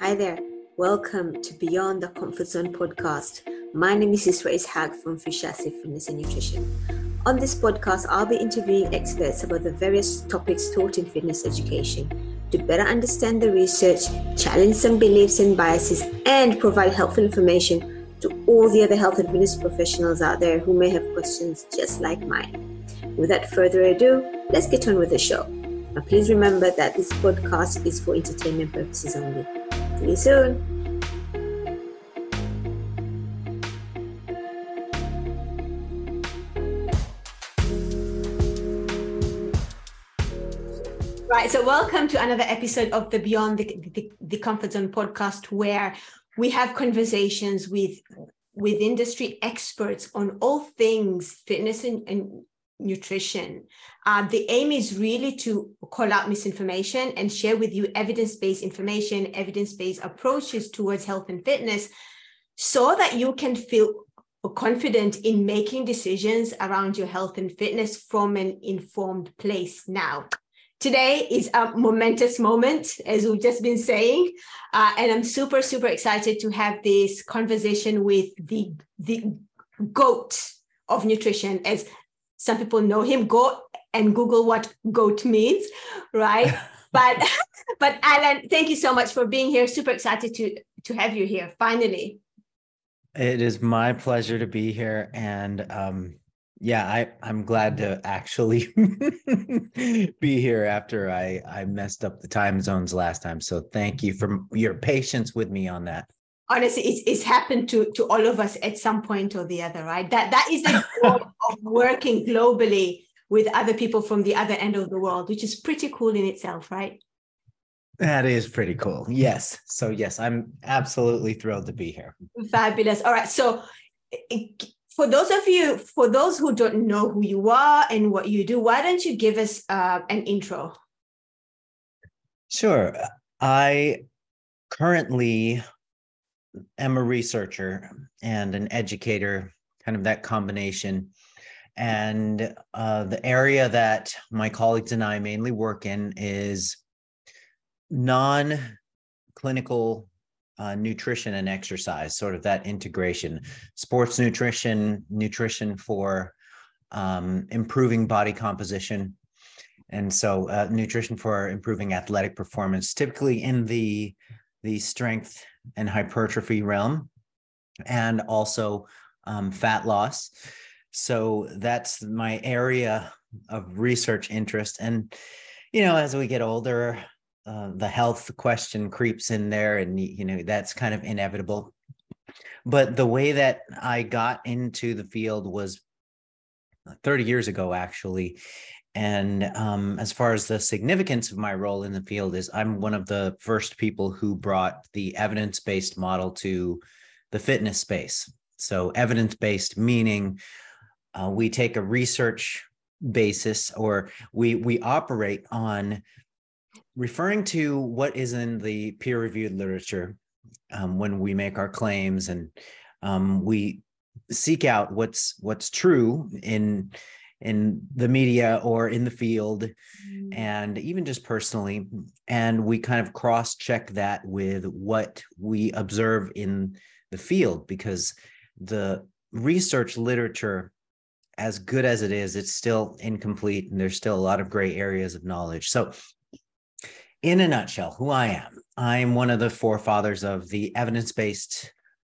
Hi there. Welcome to Beyond the Comfort Zone podcast. My name is Isra Ishaq from Fushasi Fitness and Nutrition. On this podcast, I'll be interviewing experts about the various topics taught in fitness education to better understand the research, challenge some beliefs and biases, and provide helpful information to all the other health and fitness professionals out there who may have questions just like mine. Without further ado, let's get on with the show. Now, please remember that this podcast is for entertainment purposes only. See you soon. Right, so welcome to another episode of the Beyond the, the, the Comfort Zone podcast, where we have conversations with with industry experts on all things fitness and, and nutrition. Uh, the aim is really to call out misinformation and share with you evidence based information, evidence based approaches towards health and fitness so that you can feel confident in making decisions around your health and fitness from an informed place now. Today is a momentous moment, as we've just been saying, uh, and I'm super, super excited to have this conversation with the the goat of nutrition, as some people know him go and google what goat means right? But but alan thank you so much for being here. Super excited to to have you here finally. It is my pleasure to be here and um yeah i i'm glad to actually be here after i i messed up the time zones last time. So thank you for your patience with me on that honestly it's, it's happened to to all of us at some point or the other right? That that is the goal of working globally with other people from the other end of the world which is pretty cool in itself right? That is pretty cool. Yes. So yes i'm absolutely thrilled to be here. Fabulous. All right. So for those of you for those who don't know who you are and what you do why don't you give us uh, an intro? Sure. I currently am a researcher and an educator, kind of that combination. And uh, the area that my colleagues and I mainly work in is non clinical uh, nutrition and exercise, sort of that integration, sports nutrition, nutrition for um, improving body composition. And so, uh, nutrition for improving athletic performance, typically in the the strength and hypertrophy realm, and also um, fat loss. So that's my area of research interest. And, you know, as we get older, uh, the health question creeps in there, and, you know, that's kind of inevitable. But the way that I got into the field was 30 years ago, actually. And um, as far as the significance of my role in the field is, I'm one of the first people who brought the evidence based model to the fitness space. So, evidence based meaning uh, we take a research basis or we we operate on referring to what is in the peer reviewed literature um, when we make our claims and um, we seek out what's what's true in in the media or in the field mm. and even just personally. And we kind of cross check that with what we observe in the field because the research literature as good as it is it's still incomplete and there's still a lot of gray areas of knowledge. So in a nutshell who i am. I'm one of the forefathers of the evidence-based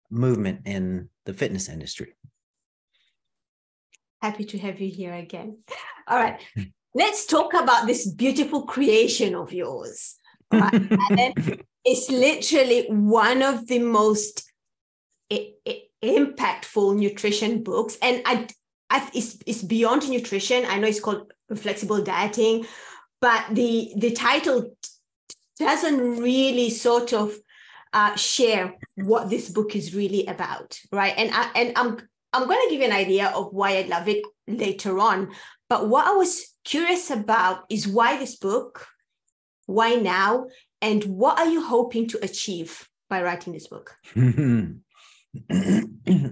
movement in the fitness industry Happy to have you here again. All right. Let's talk about this beautiful creation of yours. Right? it's literally one of the most I- I- impactful nutrition books. And I, I, it's, it's beyond nutrition. I know it's called flexible dieting, but the, the title doesn't really sort of uh, share what this book is really about, right? And I, and I'm I'm going to give you an idea of why I love it later on. But what I was curious about is why this book, why now, and what are you hoping to achieve by writing this book?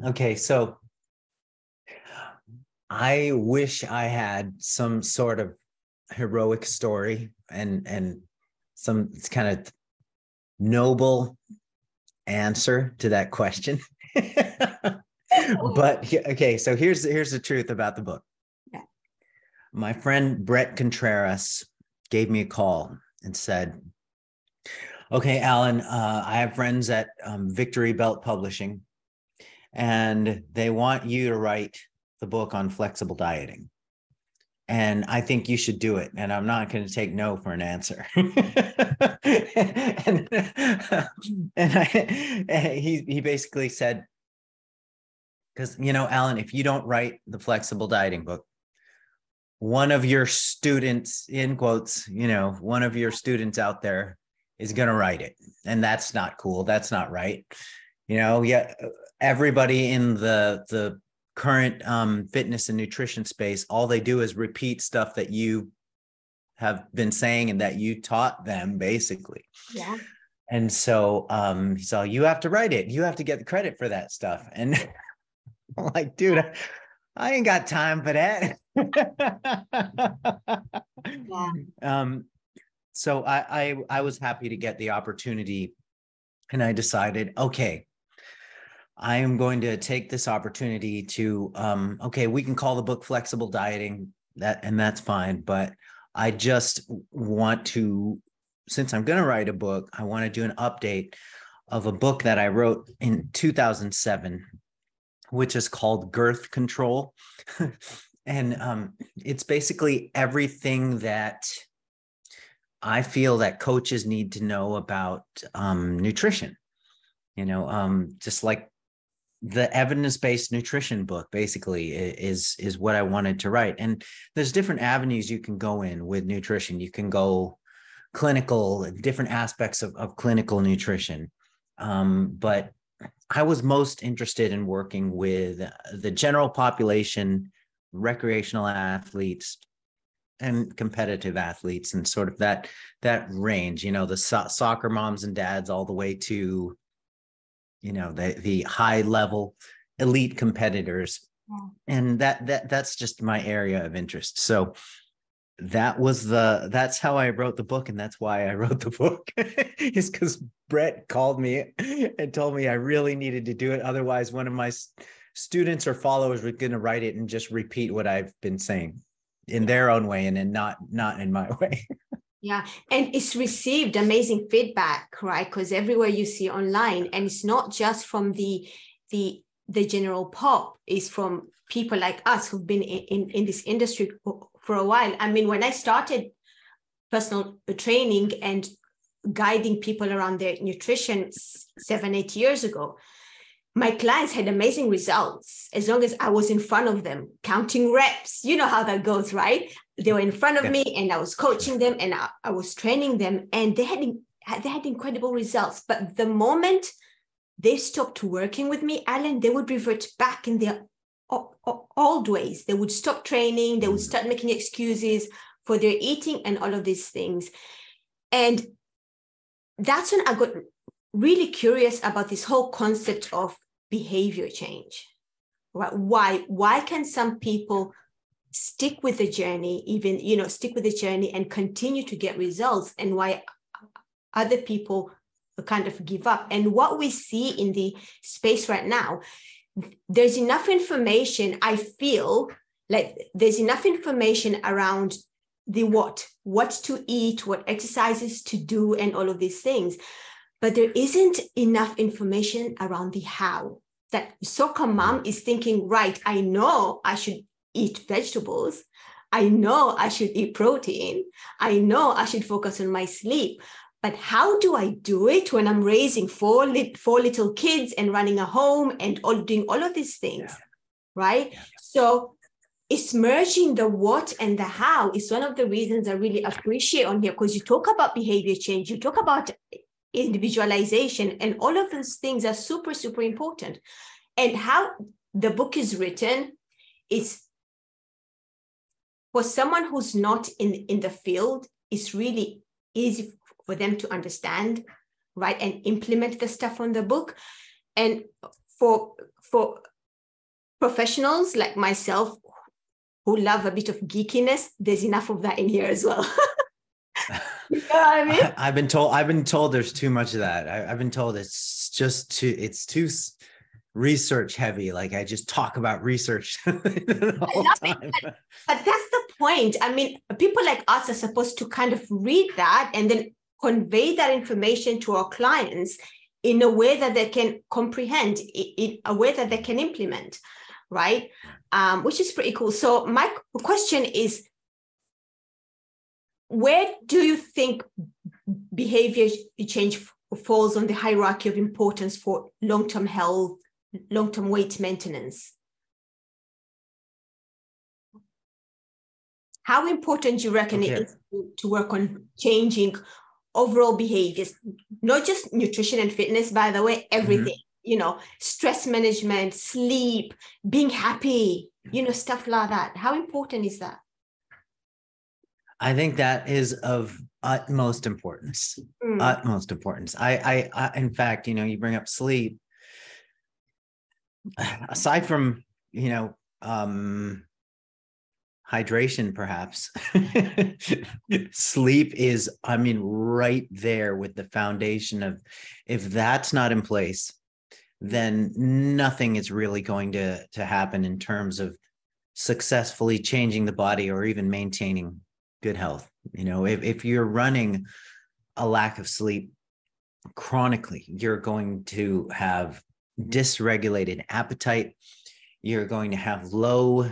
okay, so I wish I had some sort of heroic story and and some kind of noble answer to that question. but okay, so here's here's the truth about the book. Yeah. My friend Bret Contreras gave me a call and said, "Okay, Alan, uh, I have friends at um, Victory Belt Publishing, and they want you to write the book on flexible dieting." and I think you should do it. And I'm not going to take no for an answer. and, and I, he he basically said, because you know, Alan, if you don't write the flexible dieting book, one of your students, in quotes, you know, one of your students out there is going to write it, and that's not cool. That's not right. You know, yeah, everybody in the the current um, fitness and nutrition space, all they do is repeat stuff that you have been saying and that you taught them, basically. Yeah. And so um, so you have to write it. You have to get the credit for that stuff. And I'm like, dude, I, I ain't got time for that. yeah. Um, so I, I I was happy to get the opportunity and I decided, okay, I am going to take this opportunity to um, okay, we can call the book flexible dieting that and that's fine, but I just want to since I'm going to write a book, I want to do an update of a book that I wrote in 2007 which is called Girth Control. and um, it's basically everything that I feel that coaches need to know about um, nutrition. You know, um, just like the evidence-based nutrition book basically is is what I wanted to write. And there's different avenues you can go in with nutrition. You can go clinical, different aspects of, of clinical nutrition. Um, but I was most interested in working with uh, the general population, recreational athletes, and competitive athletes, and sort of that that range. You know, the so- soccer moms and dads, all the way to you know the the high level elite competitors yeah. and that that that's just my area of interest so that was the that's how i wrote the book and that's why i wrote the book is because brett called me and told me i really needed to do it otherwise one of my students or followers were going to write it and just repeat what i've been saying in their own way and then not not in my way yeah, and it's received amazing feedback, right? Because everywhere you see online, and it's not just from the the the general pop, it's from people like us who've been in, in, in this industry for a while. I mean, when I started personal training and guiding people around their nutrition seven, eight years ago, my clients had amazing results as long as I was in front of them, counting reps. You know how that goes, right? They were in front of yeah. me and I was coaching them and I, I, was training them and they had they had incredible results. But the moment they stopped working with me, Alan, they would revert back in their old ways. They would stop training, they would mm. start making excuses for their eating and all of these things. And that's when I got really curious about this whole concept of behavior change. Right? Why? Why can some people stick with the journey, even you know, stick with the journey and continue to get results, and why other people kind of give up? And what we see in the space right now, there's enough information. I feel like there's enough information around the what, what to eat, what exercises to do, and all of these things but there isn't enough information around the how. That soccer mom is thinking, right, I know I should eat vegetables. I know I should eat protein. I know I should focus on my sleep. But how do I do it when I'm raising four, li- four little kids and running a home and all, doing all of these things? Yeah. Right. Yeah. So it's merging the what and the how is one of the reasons I really appreciate on here because you talk about behavior change, you talk about individualization and all of those things are super super important and how the book is written is for someone who's not in in the field it's really easy for them to understand right and implement the stuff on the book and for for professionals like myself who love a bit of geekiness there's enough of that in here as well You know what I mean? I, have been told. I've been told there's too much of that. I, have been told it's just too. It's too research heavy. Like I just talk about research the whole time. But, but that's the point. I mean, people like us are supposed to kind of read that and then convey that information to our clients in a way that they can comprehend, in a way that they can implement, right? Um, which is pretty cool. So my question is, where do you think behavior change falls on the hierarchy of importance for long-term health, long-term weight maintenance? How important do you reckon okay. it is to work on changing overall behaviors, not just nutrition and fitness, by the way, mm-hmm. everything, mm-hmm. you know, stress management, sleep, being happy, you know, stuff like that. How important is that? I think that is of utmost importance. Mm. Utmost importance. I, I, I, in fact, you know, you bring up sleep. Aside from, you know, um, hydration perhaps. Sleep is i mean right there with the foundation of if that's not in place then nothing is really going to to happen in terms of successfully changing the body or even maintaining good health. You know if, if you're running a lack of sleep chronically you're going to have dysregulated appetite. You're going to have low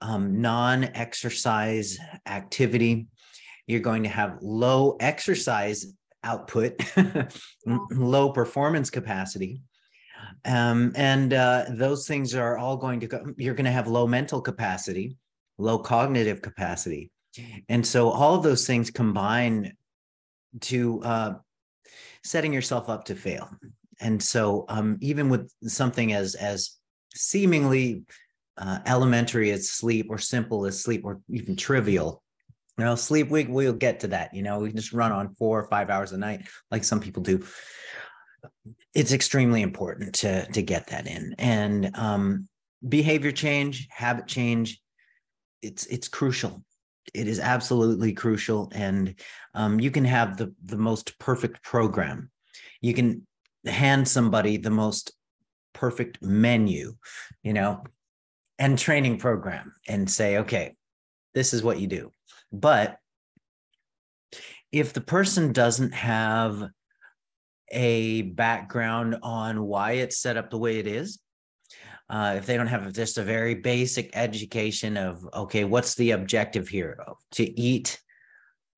um, non exercise activity. You're going to have low exercise output, low performance capacity. Um, and uh, those things are all going to go, you're going to have low mental capacity, low cognitive capacity. And so all of those things combine to uh, setting yourself up to fail. And so um, even with something as as seemingly uh, elementary as sleep or simple as sleep or even trivial. You know sleep we, we'll get to that you know we just run on four or five hours a night like some people do. It's extremely important to to get that in. And um, behavior change habit change it's it's crucial. It is absolutely crucial. And um, you can have the the most perfect program. You can hand somebody the most perfect menu you know and training program and say, okay, this is what you do. But if the person doesn't have a background on why it's set up the way it is, uh, if they don't have just a very basic education of, okay, what's the objective here? To eat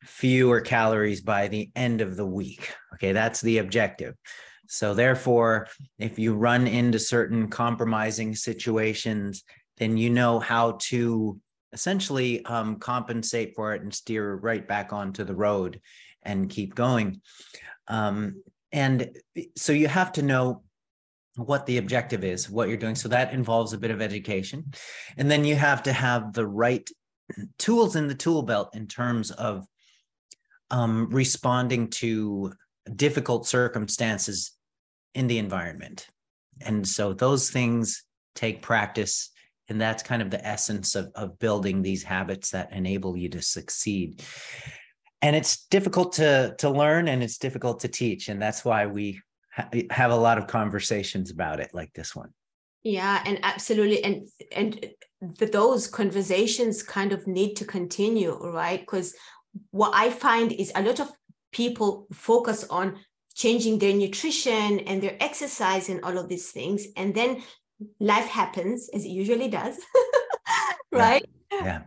fewer calories by the end of the week. Okay, that's the objective. So, therefore, if you run into certain compromising situations then you know how to essentially um, compensate for it and steer right back onto the road and keep going. Um, and so you have to know what the objective is, what you're doing. So that involves a bit of education. And then you have to have the right tools in the tool belt in terms of um, responding to difficult circumstances in the environment. And so those things take practice and that's kind of the essence of, of building these habits that enable you to succeed. And it's difficult to to learn and it's difficult to teach. And that's why we ha- have a lot of conversations about it like this one. Yeah and absolutely. And and those conversations kind of need to continue right? Because what i find is a lot of people focus on changing their nutrition and their exercise and all of these things. And then life happens as it usually does, right? Yeah. yeah.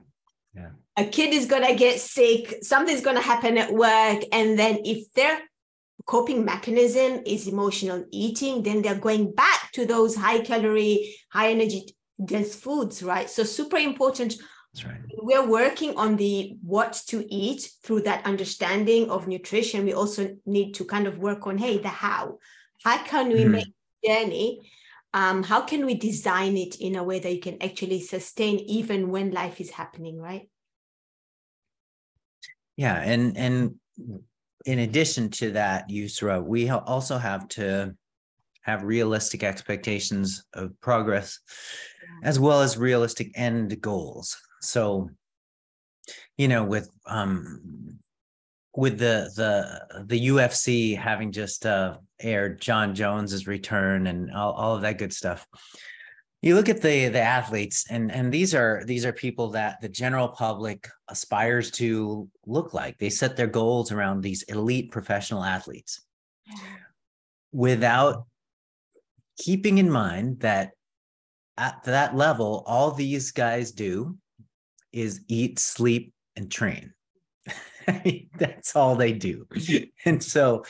Yeah. A kid is going to get sick, something's going to happen at work. And then if their coping mechanism is emotional eating, then they're going back to those high calorie, high energy dense foods, right? So, super important. That's right. We're working on the what to eat through that understanding of nutrition. We also need to kind of work on, hey, the how. How can we mm-hmm. make journey um, how can we design it in a way that you can actually sustain even when life is happening right? Yeah and and in addition to that Yusra, we also have to have realistic expectations of progress as well as realistic end goals. So you know with um with the the the UFC having just uh, aired Jon Jones's return and all, all of that good stuff. You look at the the athletes, and and these are these are people that the general public aspires to look like. They set their goals around these elite professional athletes, without keeping in mind that at that level, all these guys do is eat, sleep, and train. that's all they do. and so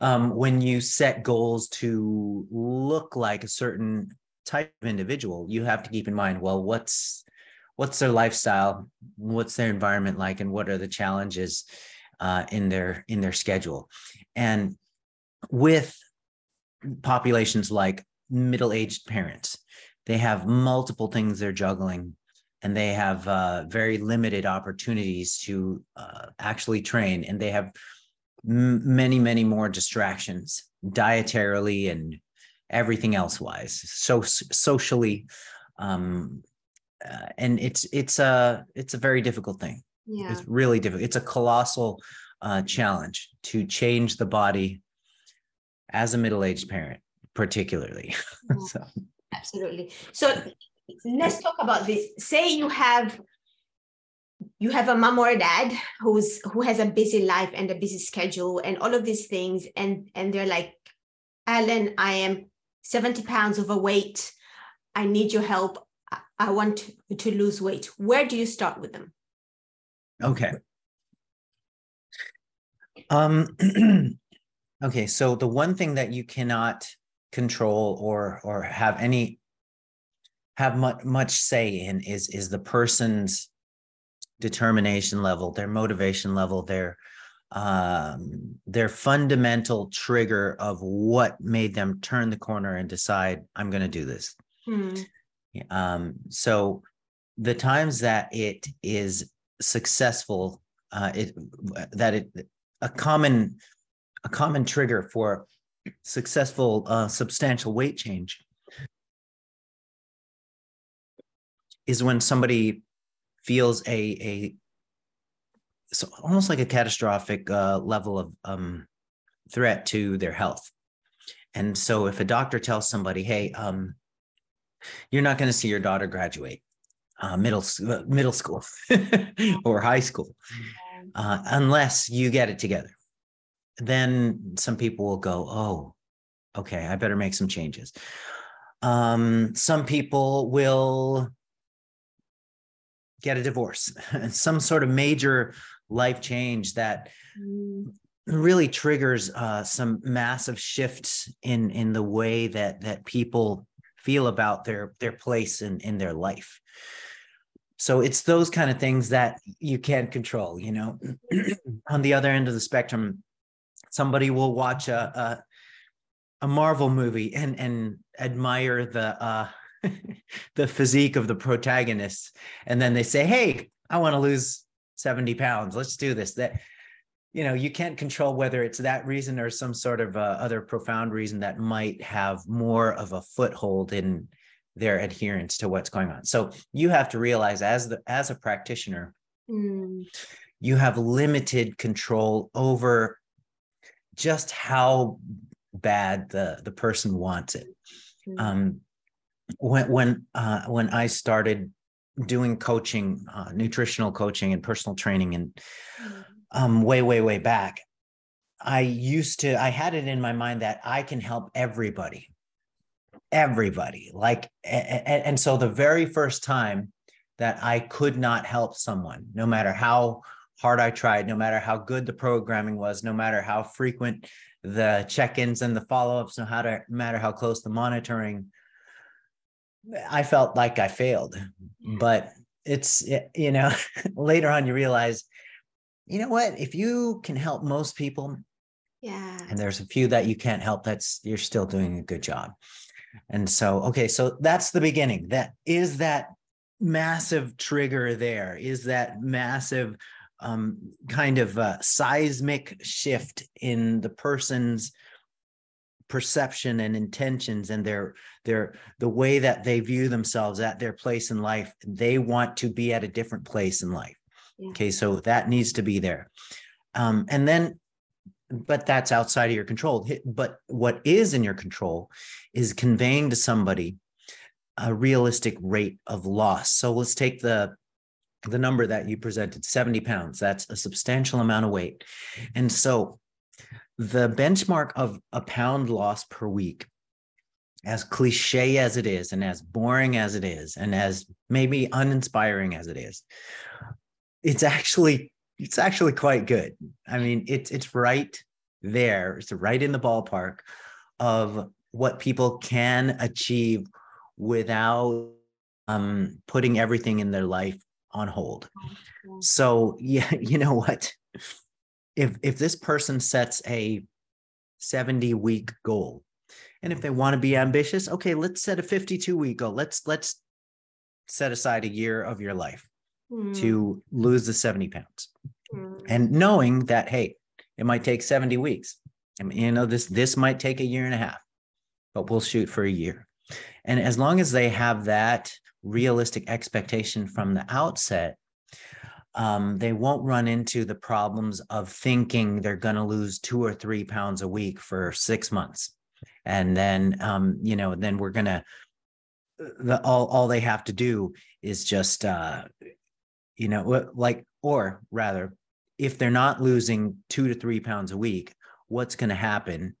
um, when you set goals to look like a certain type of individual, you have to keep in mind, well, what's what's their lifestyle, what's their environment like, and what are the challenges uh, in their in their schedule. And with populations like middle-aged parents, they have multiple things they're juggling and they have uh, very limited opportunities to uh, actually train and they have m- many many more distractions dietarily and everything else wise so socially um, uh, and it's it's a it's a very difficult thing yeah. it's really difficult it's a colossal uh, challenge to change the body as a middle-aged parent particularly yeah. so. absolutely so let's talk about this say you have you have a mom or a dad who's who has a busy life and a busy schedule and all of these things and and they're like alan i am 70 pounds overweight. I need your help. I want to lose weight. Where do you start with them? Okay. Um okay so the one thing that you cannot control or or have any have much much say in is is the person's determination level, their motivation level, their um, their fundamental trigger of what made them turn the corner and decide I'm going to do this. Hmm. Um, so the times that it is successful, uh, it that it a common a common trigger for successful uh, substantial weight change is when somebody feels a a so almost like a catastrophic uh, level of um, threat to their health. And so, if a doctor tells somebody, "Hey, um, you're not going to see your daughter graduate uh, middle uh, middle school or high school uh, unless you get it together," then some people will go, "Oh, okay, I better make some changes." Um, some people will get a divorce, some sort of major life change that mm. really triggers uh, some massive shifts in in the way that that people feel about their their place in in their life. So it's those kind of things that you can't control. You know, on the other end of the spectrum, somebody will watch a, a a Marvel movie and and admire the uh, the physique of the protagonists and then they say hey i want to lose 70 pounds. Let's do this. That you know you can't control whether it's that reason or some sort of uh, other profound reason that might have more of a foothold in their adherence to what's going on. So you have to realize as the as a practitioner mm. you have limited control over just how bad the the person wants it. Mm. um when when uh, when I started doing coaching, uh, nutritional coaching and personal training, and mm. um, way way way back, I used to I had it in my mind that I can help everybody, everybody. Like, and, and so the very first time that I could not help someone, no matter how hard I tried, no matter how good the programming was, no matter how frequent the check-ins and the follow-ups, no matter how close the monitoring I felt like I failed, but it's, you know, later on you realize, you know what, if you can help most people, yeah, and there's a few that you can't help, that's, you're still doing a good job. And so, okay, so that's the beginning. That is that massive trigger there, is that massive um, kind of uh, seismic shift in the person's perception and intentions and their their the way that they view themselves at their place in life they want to be at a different place in life yeah. okay so that needs to be there Um, and then, but that's outside of your control. But what is in your control is conveying to somebody a realistic rate of loss. So let's take the the number that you presented 70 pounds that's a substantial amount of weight and so the benchmark of a pound loss per week as cliche as it is and as boring as it is and as maybe uninspiring as it is it's actually it's actually quite good. I mean it's it's right there. It's right in the ballpark of what people can achieve without um, putting everything in their life on hold. So yeah you know what? If if this person sets a 70 week goal and if they want to be ambitious okay let's set a 52 week goal. Let's let's set aside a year of your life mm. to lose the 70 pounds. Mm. and knowing that hey it might take 70 weeks. I mean, you know this this might take a year and a half but we'll shoot for a year. And as long as they have that realistic expectation from the outset um, they won't run into the problems of thinking they're going to lose two or three pounds a week for six months and then um, you know then we're to the all all they have to do is just uh you know like or rather if they're not losing 2 to 3 pounds a week what's going to happen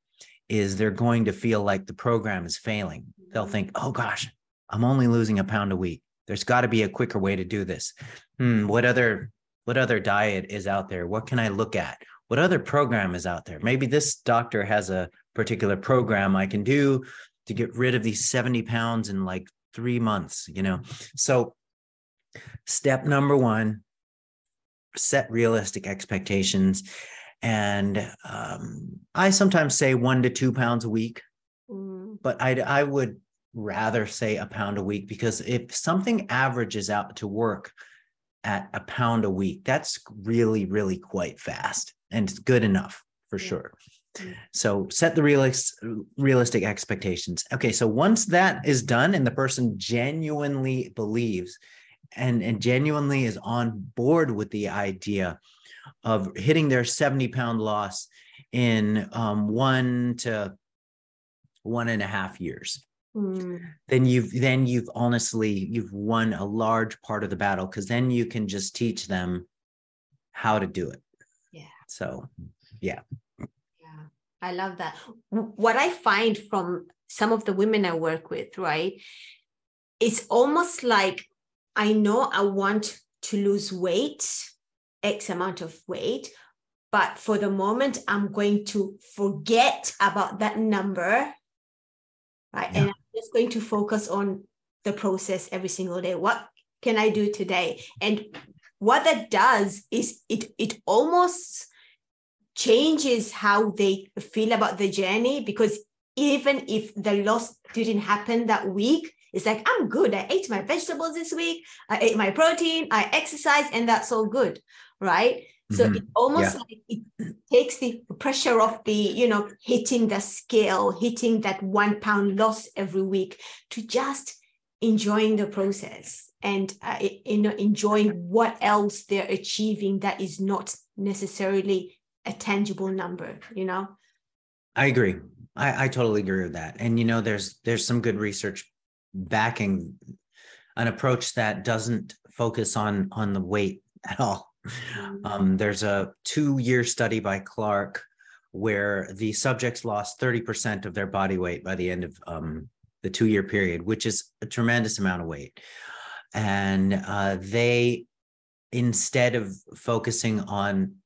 is they're going to feel like the program is failing. They'll think oh gosh i'm only losing a pound a week. There's got to be a quicker way to do this. Hmm, what other what other diet is out there? What can i look at? What other program is out there? Maybe this doctor has a particular program i can do to get rid of these 70 pounds in like three months you know so step number one set realistic expectations and um, i sometimes say one to two pounds a week mm. but I'd, i would rather say a pound a week because if something averages out to work at a pound a week, that's really, really quite fast and it's good enough for yeah. sure. So set the realist, realistic expectations. Okay, so once that is done and the person genuinely believes and, and genuinely is on board with the idea of hitting their 70 pound loss in um, one to one and a half years Mm. then you've then you've honestly you've won a large part of the battle because then you can just teach them how to do it yeah so yeah yeah i love that what i find from some of the women i work with right it's almost like i know i want to lose weight x amount of weight but for the moment i'm going to forget about that number right yeah. and I'm just going to focus on the process every single day. What can I do today? And what that does is it it almost changes how they feel about the journey because even if the loss didn't happen that week, it's like I'm good. I ate my vegetables this week. I ate my protein. I exercise, and that's all good, right? So mm-hmm. it almost yeah. like it takes the pressure off the, you know, hitting the scale, hitting that one pound loss every week to just enjoying the process and uh, you know enjoying what else they're achieving that is not necessarily a tangible number you know i agree i i totally agree with that and you know there's there's some good research backing an approach that doesn't focus on on the weight at all Mm-hmm. Um, there's a two year study by Clark where the subjects lost 30% of their body weight by the end of um, the two year period, which is a tremendous amount of weight. And uh, they, instead of focusing on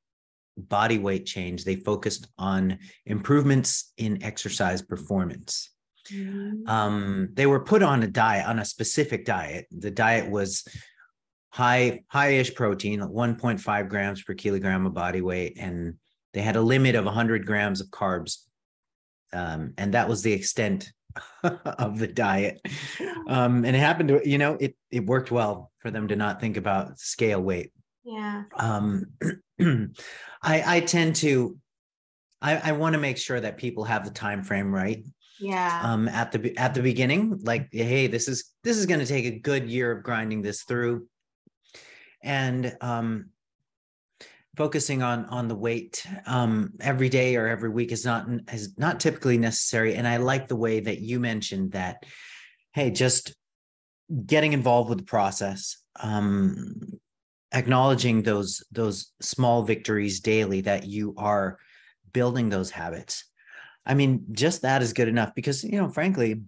body weight change, they focused on improvements in exercise performance. Mm-hmm. Um, they were put on a diet, on a specific diet. The diet was high high-ish protein 1.5 grams per kilogram of body weight and they had a limit of 100 grams of carbs um, and that was the extent of the diet um, and it happened to you know it it worked well for them to not think about scale weight yeah. Um, i i tend to i i want to make sure that people have the time frame right. Yeah. Um at the at the beginning like hey this is this is going to take a good year of grinding this through. And um, focusing on on the weight um, every day or every week is not is not typically necessary. And i like the way that you mentioned that hey just getting involved with the process um, acknowledging those those small victories daily that you are building those habits i mean just that is good enough because you know frankly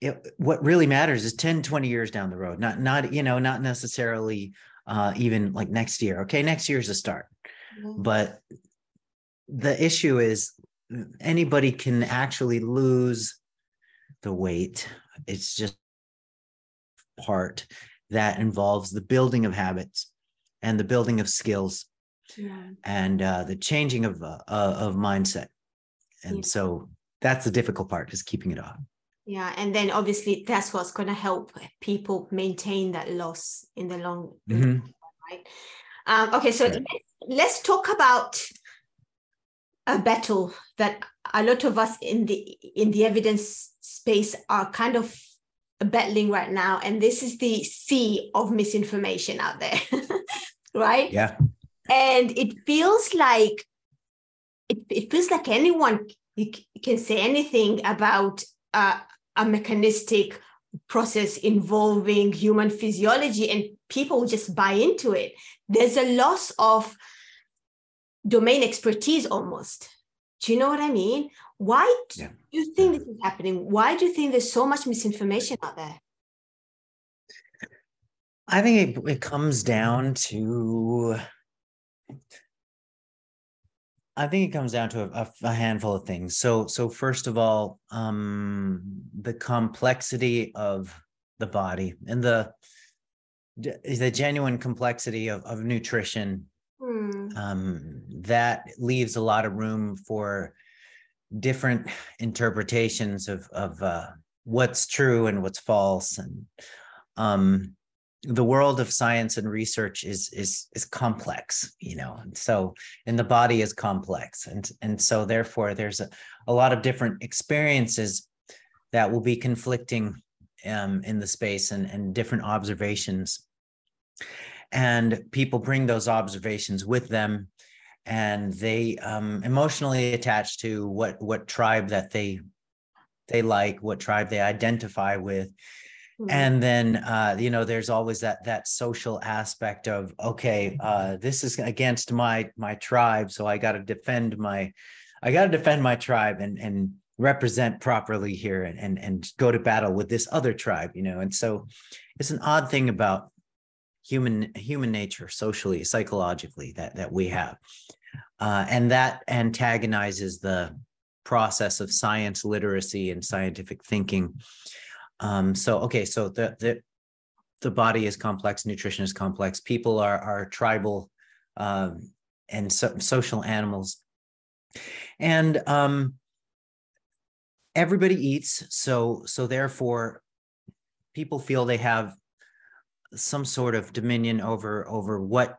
it, what really matters is 10 20 years down the road not not you know not necessarily uh, even like next year. Okay, next year's a start. Mm-hmm. But the issue is anybody can actually lose the weight. It's just part that involves the building of habits and the building of skills yeah. and uh, the changing of uh, of mindset. And yeah. so that's the difficult part is keeping it off. Yeah, and then obviously that's what's going to help people maintain that loss in the long mm-hmm. right? Um, okay, so right. let's talk about a battle that a lot of us in the in the evidence space are kind of battling right now, and this is the sea of misinformation out there, right? Yeah, and it feels like it, it feels like anyone can say anything about uh, a mechanistic process involving human physiology and people just buy into it. There's a loss of domain expertise almost. Do you know what i mean why do yeah. you think this is happening why do you think there's so much misinformation out there i think it, it comes down to I think it comes down to a, a, handful of things. So, so first of all, um, the complexity of the body and the the genuine complexity of, of nutrition. Mm. Um, that leaves a lot of room for different interpretations of of uh, what's true and what's false, and um, the world of science and research is is is complex you know and so and the body is complex. And and so therefore there's a, a lot of different experiences that will be conflicting um, in the space and and different observations. And people bring those observations with them and they um, emotionally attach to what what tribe that they they like what tribe they identify with. Mm-hmm. and then uh, you know there's always that that social aspect of okay uh, this is against my my tribe so i got to defend my i got to defend my tribe and and represent properly here and, and and go to battle with this other tribe you know? And so it's an odd thing about human human nature socially psychologically that that we have uh, and that antagonizes the process of science literacy and scientific thinking um, so okay, so the the the body is complex, nutrition is complex. People are are tribal um, and so, social animals, and um, everybody eats. So so therefore, people feel they have some sort of dominion over over what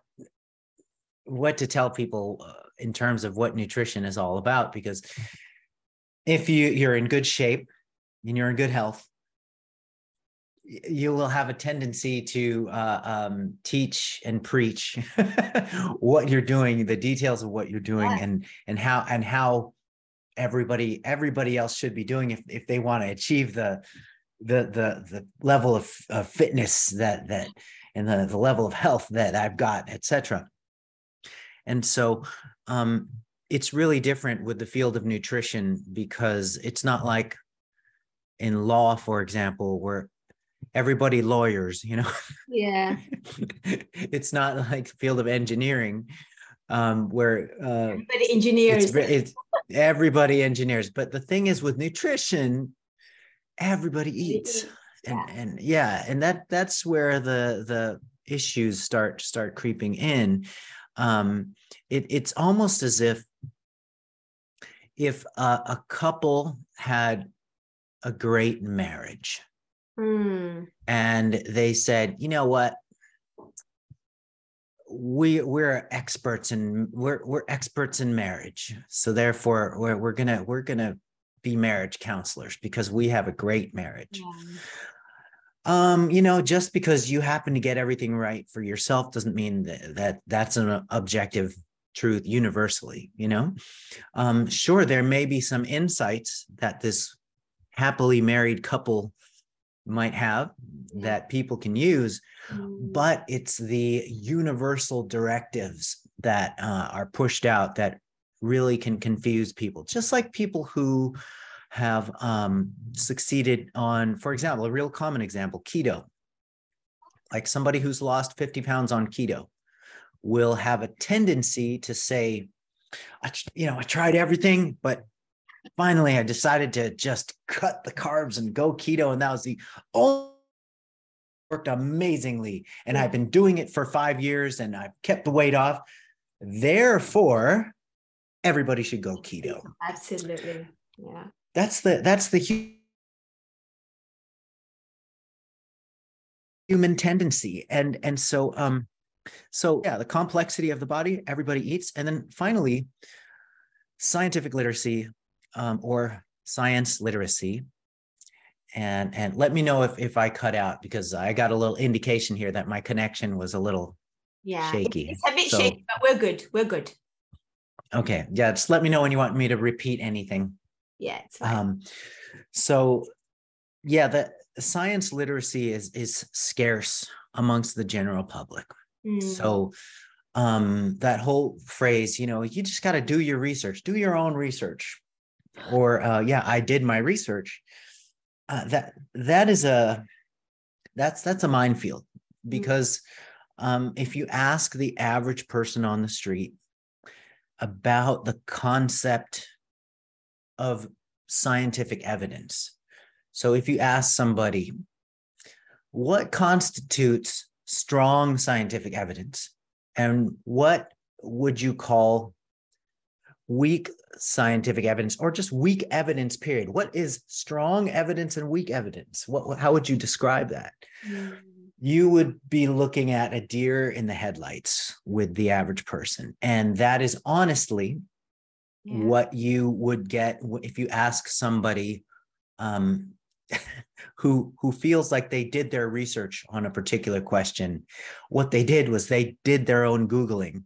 what to tell people uh, in terms of what nutrition is all about because if you you're in good shape and you're in good health you will have a tendency to uh, um, teach and preach what you're doing, the details of what you're doing, yeah. and and how and how everybody everybody else should be doing if if they want to achieve the the the the level of, of fitness that that and the, the level of health that I've got, etc. And so um, it's really different with the field of nutrition because it's not like in law, for example, where everybody lawyers you know? Yeah. It's not like field of engineering um where uh everybody engineers. it's, it's, everybody engineers. But the thing is with nutrition everybody eats. and yeah. and yeah and that that's where the the issues start start creeping in um it, it's almost as if if a, a couple had a great marriage Mm. And they said, you know what? We we're experts in we're we're experts in marriage. So therefore we're we're gonna we're gonna be marriage counselors because we have a great marriage. Yeah. Um, you know, just because you happen to get everything right for yourself doesn't mean that, that that's an objective truth universally, you know? Um, sure, there may be some insights that this happily married couple might have that people can use, mm. but it's the universal directives that uh, are pushed out that really can confuse people, just like people who have um, succeeded on, for example, a real common example, keto. Like somebody who's lost 50 pounds on keto will have a tendency to say, I, you know, I tried everything, but finally I decided to just cut the carbs and go keto. And that was the only worked amazingly. And I've been doing it for five years and I've kept the weight off. Therefore, everybody should go keto. Absolutely. Yeah. That's the that's the human tendency. And and so um so yeah, the complexity of the body, everybody eats. And then finally, scientific literacy um, or science literacy. And and let me know if if I cut out because I got a little indication here that my connection was a little yeah shaky. It's a bit so, shaky, but we're good. We're good. Okay. Yeah, just let me know when you want me to repeat anything. Yeah, it's fine. Um, so yeah, the science literacy is is scarce amongst the general public. Mm. So um that whole phrase, you know, you just got to do your research, do your own research or uh, yeah, I did my research. Uh, that that is a that's that's a minefield mm. because um, if you ask the average person on the street about the concept of scientific evidence, so if you ask somebody what constitutes strong scientific evidence? And what would you call weak scientific evidence or just weak evidence period? What is strong evidence and weak evidence? What how would you describe that? Mm. you would be looking at a deer in the headlights with the average person and that is honestly yeah. what you would get if you ask somebody um, who who feels like they did their research on a particular question what they did was they did their own googling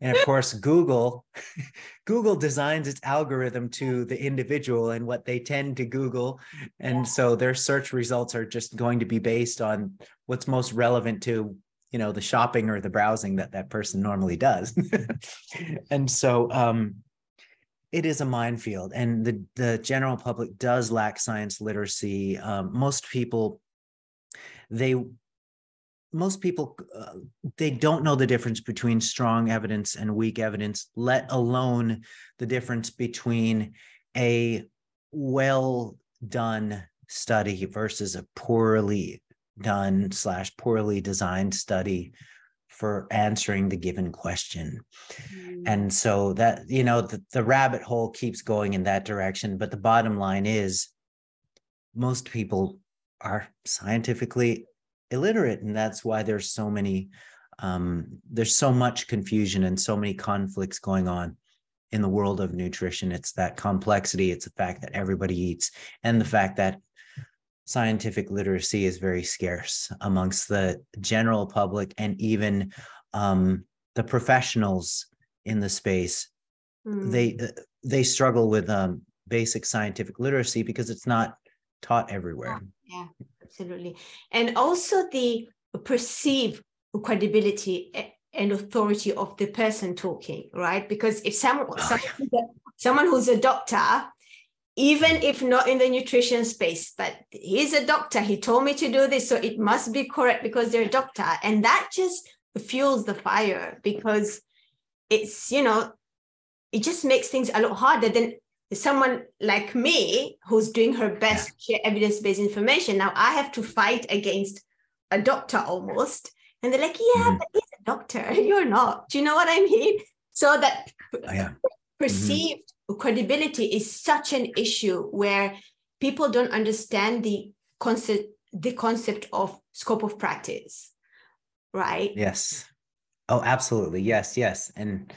and of course google google designs its algorithm to the individual and what they tend to google and yeah. so their search results are just going to be based on what's most relevant to you know the shopping or the browsing that that person normally does and so um it is a minefield and the the general public does lack science literacy. Um, most people they most people uh, they don't know the difference between strong evidence and weak evidence let alone the difference between a well done study versus a poorly done slash poorly designed study for answering the given question mm. and so that you know the, the rabbit hole keeps going in that direction but the bottom line is most people are scientifically illiterate and that's why there's so many um, there's so much confusion and so many conflicts going on in the world of nutrition it's that complexity it's the fact that everybody eats and the fact that scientific literacy is very scarce amongst the general public and even um, the professionals in the space mm. they uh, they struggle with um, basic scientific literacy because it's not taught everywhere yeah absolutely. And also the perceived credibility and authority of the person talking, right? Because if someone, oh, someone, yeah. someone who's a doctor, even if not in the nutrition space, but he's a doctor, he told me to do this, so it must be correct because they're a doctor. And that just fuels the fire because it's, you know, it just makes things a lot harder than someone like me who's doing her best to share evidence-based information now i have to fight against a doctor almost and they're like yeah mm-hmm. but he's a doctor you're not do you know what i mean so that oh, yeah. perceived mm-hmm. Credibility is such an issue where people don't understand the concept the concept of scope of practice right yes oh absolutely yes yes and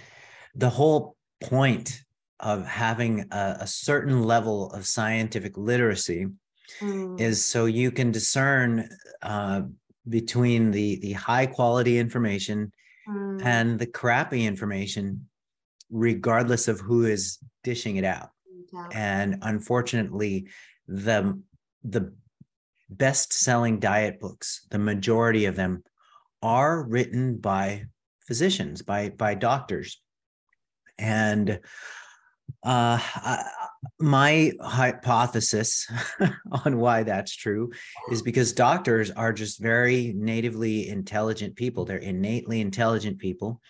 the whole point of having a, a certain level of scientific literacy mm. is so you can discern uh, between the the high quality information mm. and the crappy information regardless of who is dishing it out yeah. and unfortunately the the best selling diet books the majority of them are written by physicians by by doctors and uh, my hypothesis on why that's true is because doctors are just very natively intelligent people. They're innately intelligent people.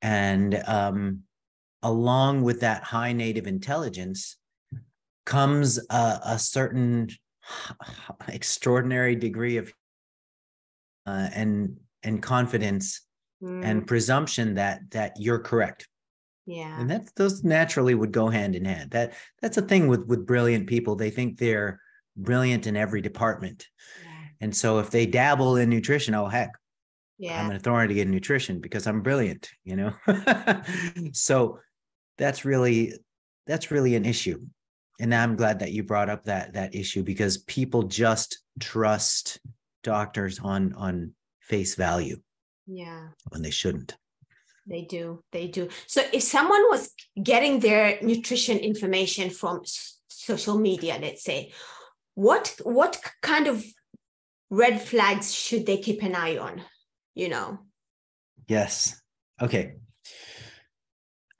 And um, along with that high native intelligence comes a, a certain extraordinary degree of uh, and and confidence mm. and presumption that that you're correct. Yeah. And that those naturally would go hand in hand. That that's a thing with with brilliant people. They think they're brilliant in every department. Yeah. and so if they dabble in nutrition oh heck yeah. i'm an authority in nutrition because i'm brilliant you know? So that's really that's really an issue and i'm glad that you brought up that that issue because people just trust doctors on on face value yeah when they shouldn't they do. They do. So if someone was getting their nutrition information from social media, let's say, what what kind of red flags should they keep an eye on? You know. Yes. Okay.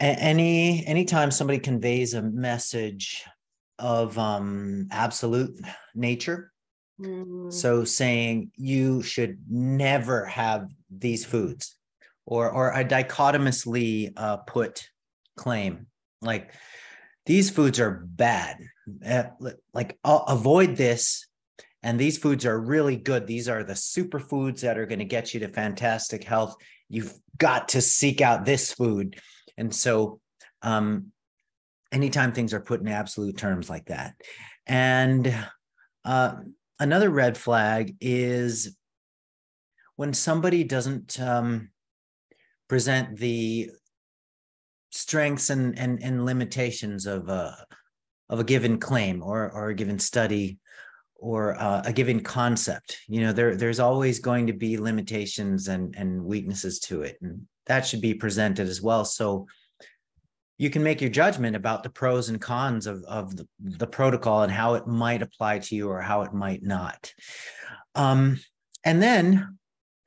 Any anytime somebody conveys a message of um absolute nature mm. so saying you should never have these foods or or a dichotomously uh, put claim like these foods are bad. Uh, like I'll avoid this and these foods are really good. These are the superfoods that are going to get you to fantastic health. You've got to seek out this food and so um anytime things are put in absolute terms like that. And uh another red flag is when somebody doesn't um present the strengths and and, and limitations of a of a given claim or or a given study or uh, a given concept you know there there's always going to be limitations and and weaknesses to it. And that should be presented as well. So you can make your judgment about the pros and cons of, of the, the protocol and how it might apply to you or how it might not. Um, and then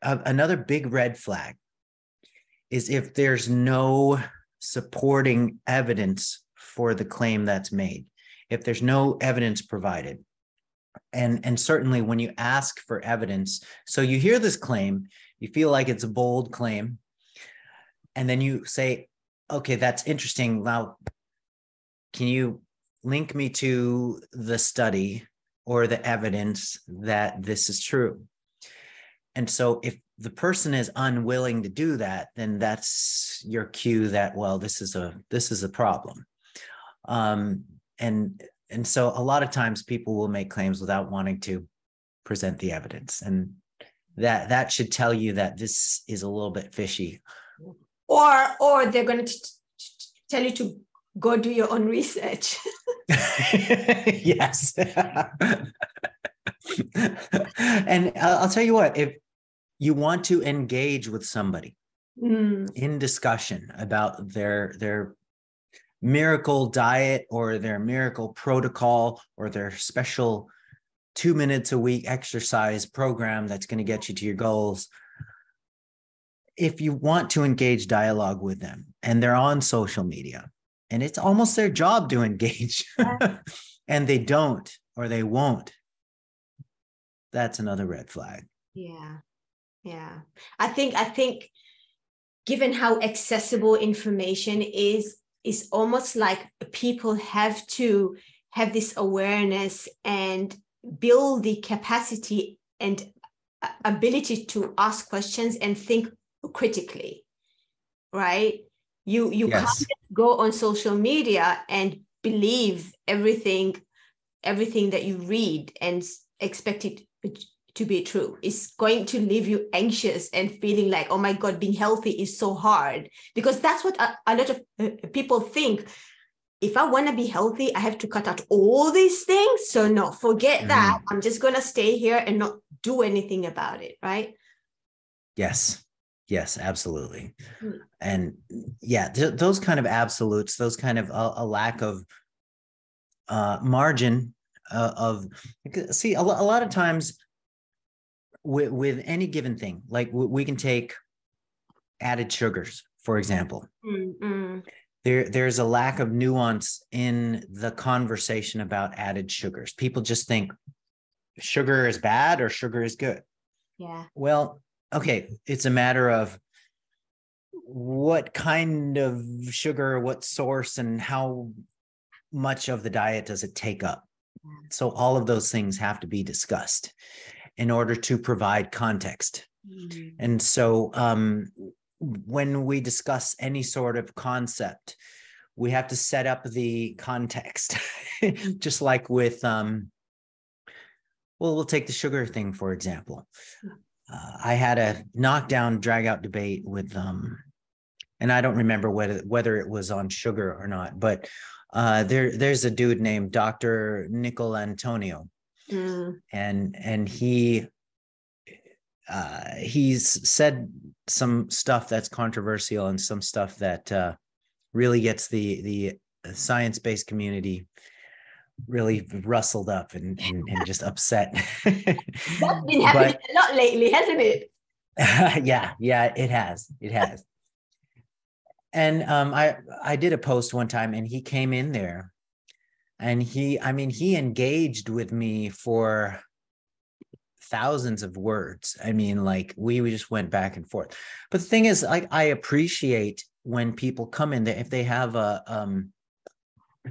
uh, another big red flag is if there's no supporting evidence for the claim that's made if there's no evidence provided. And and certainly when you ask for evidence so you hear this claim you feel like it's a bold claim and then you say okay that's interesting. Now can you link me to the study or the evidence that this is true? And so if the person is unwilling to do that then that's your cue that well this is a this is a problem. Um, and and so a lot of times people will make claims without wanting to present the evidence. And that that should tell you that this is a little bit fishy or or they're going to tell you to go do your own research yes and I'll, tell you what if you want to engage with somebody mm. in discussion about their their miracle diet or their miracle protocol or their special two minutes a week exercise program that's going to get you to your goals if you want to engage dialogue with them and they're on social media and it's almost their job to engage and they don't or they won't that's another red flag. Yeah. Yeah. I think i think given how accessible information is is almost like people have to have this awareness and build the capacity and ability to ask questions and think critically right you you yes. can't go on social media and believe everything everything that you read and expect it to be true. It's going to leave you anxious and feeling like, oh my God, being healthy is so hard. Because that's what a, a lot of uh, people think. if I want to be healthy, I have to cut out all these things. So no, forget mm. that. I'm just going to stay here and not do anything about it, right? Yes. Yes, absolutely. Mm. And yeah, th- those kind of absolutes, those kind of uh, a lack of uh, margin uh, of see a, a, lot of times with, with any given thing, like we can take added sugars, for example. Mm-hmm there there's a lack of nuance in the conversation about added sugars. People just think sugar is bad or sugar is good. Yeah. Well, okay, it's a matter of what kind of sugar, what source, and how much of the diet does it take up. So all of those things have to be discussed in order to provide context. Mm-hmm. And so um, when we discuss any sort of concept, we have to set up the context, just like with, um, well, we'll take the sugar thing, for example. Uh, I had a knockdown, drag out debate with, um, and I don't remember whether, whether it was on sugar or not, but uh, there, there's a dude named Dr. Nicolantonio. Mm. And, and he uh, he's said some stuff that's controversial and some stuff that uh, really gets the the science based community really rustled up and and, and just upset. That's been happening but, a lot lately, hasn't it? yeah, yeah, it has. It has. and um, I I did a post one time, and he came in there, and he I mean he engaged with me for thousands of words. I mean, like we, we just went back and forth. But the thing is, like I appreciate when people come in there if they have a um,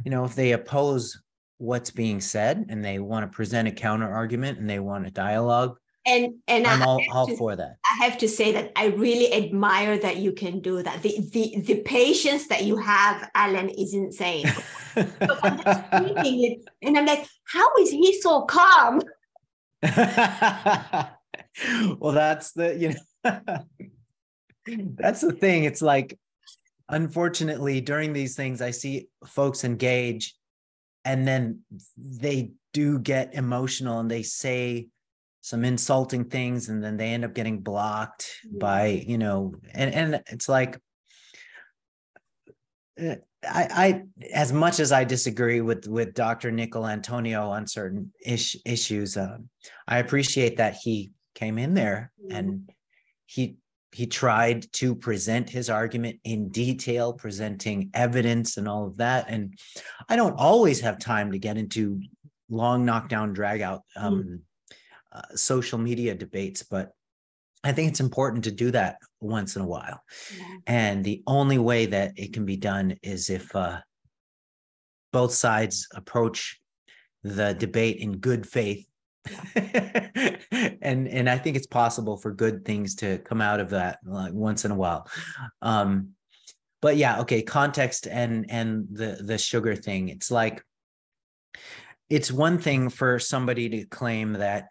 you know, if they oppose what's being said and they want to present a counter argument and they want a dialogue. And and I'm all, all to, for that. I have to say that I really admire that you can do that. The the the patience that you have, Alan, is insane. I'm and I'm like, how is he so calm? well, that's the you know that's the thing. It's like unfortunately during these things I see folks engage and then they do get emotional and they say some insulting things and then they end up getting blocked by you know and and it's like uh, I, I, as much as I disagree with with Dr. Nicolantonio on certain ish, issues, uh, I appreciate that he came in there mm-hmm. and he he tried to present his argument in detail, presenting evidence and all of that. And I don't always have time to get into long knockdown, drag out um, mm-hmm. uh, social media debates, but I think it's important to do that once in a while. Yeah. And the only way that it can be done is if uh, both sides approach the debate in good faith. and and I think it's possible for good things to come out of that like once in a while. Um, but yeah, okay, context and and the the sugar thing. It's like it's one thing for somebody to claim that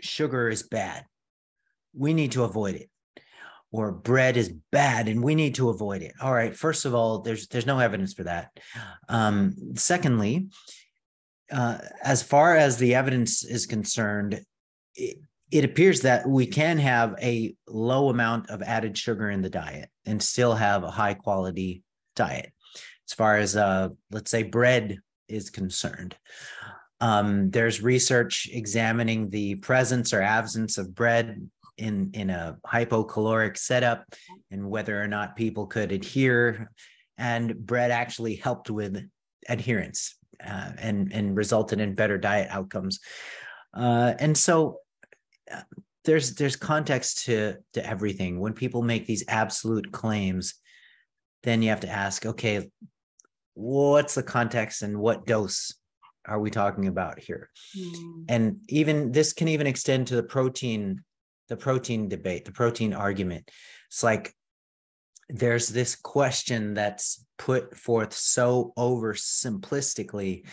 sugar is bad. We need to avoid it. Or bread is bad and we need to avoid it. All right first of all there's there's no evidence for that. Um, secondly uh, as far as the evidence is concerned it, it appears that we can have a low amount of added sugar in the diet and still have a high quality diet as far as uh, let's say bread is concerned. Um, there's research examining the presence or absence of bread in in a hypocaloric setup and whether or not people could adhere and bread actually helped with adherence uh, and and resulted in better diet outcomes uh, and so uh, there's there's context to to everything when people make these absolute claims then you have to ask okay what's the context and what dose are we talking about here mm. and even this can even extend to the protein the protein debate, the protein argument. It's like there's this question that's put forth so oversimplistically,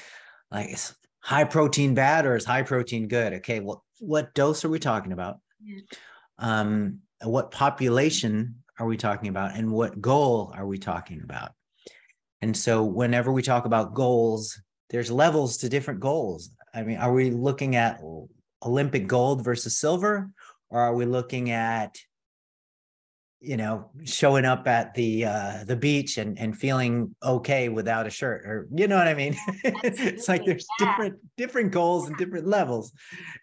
like is high protein bad or is high protein good? Okay, well, what dose are we talking about? Yeah. Um, what population are we talking about, and what goal are we talking about? And so whenever we talk about goals, there's levels to different goals. I mean, are we looking at Olympic gold versus silver? Or are we looking at you know showing up at the uh the beach and and feeling okay without a shirt or you know what i mean? It's like there's yeah. different different goals and different levels.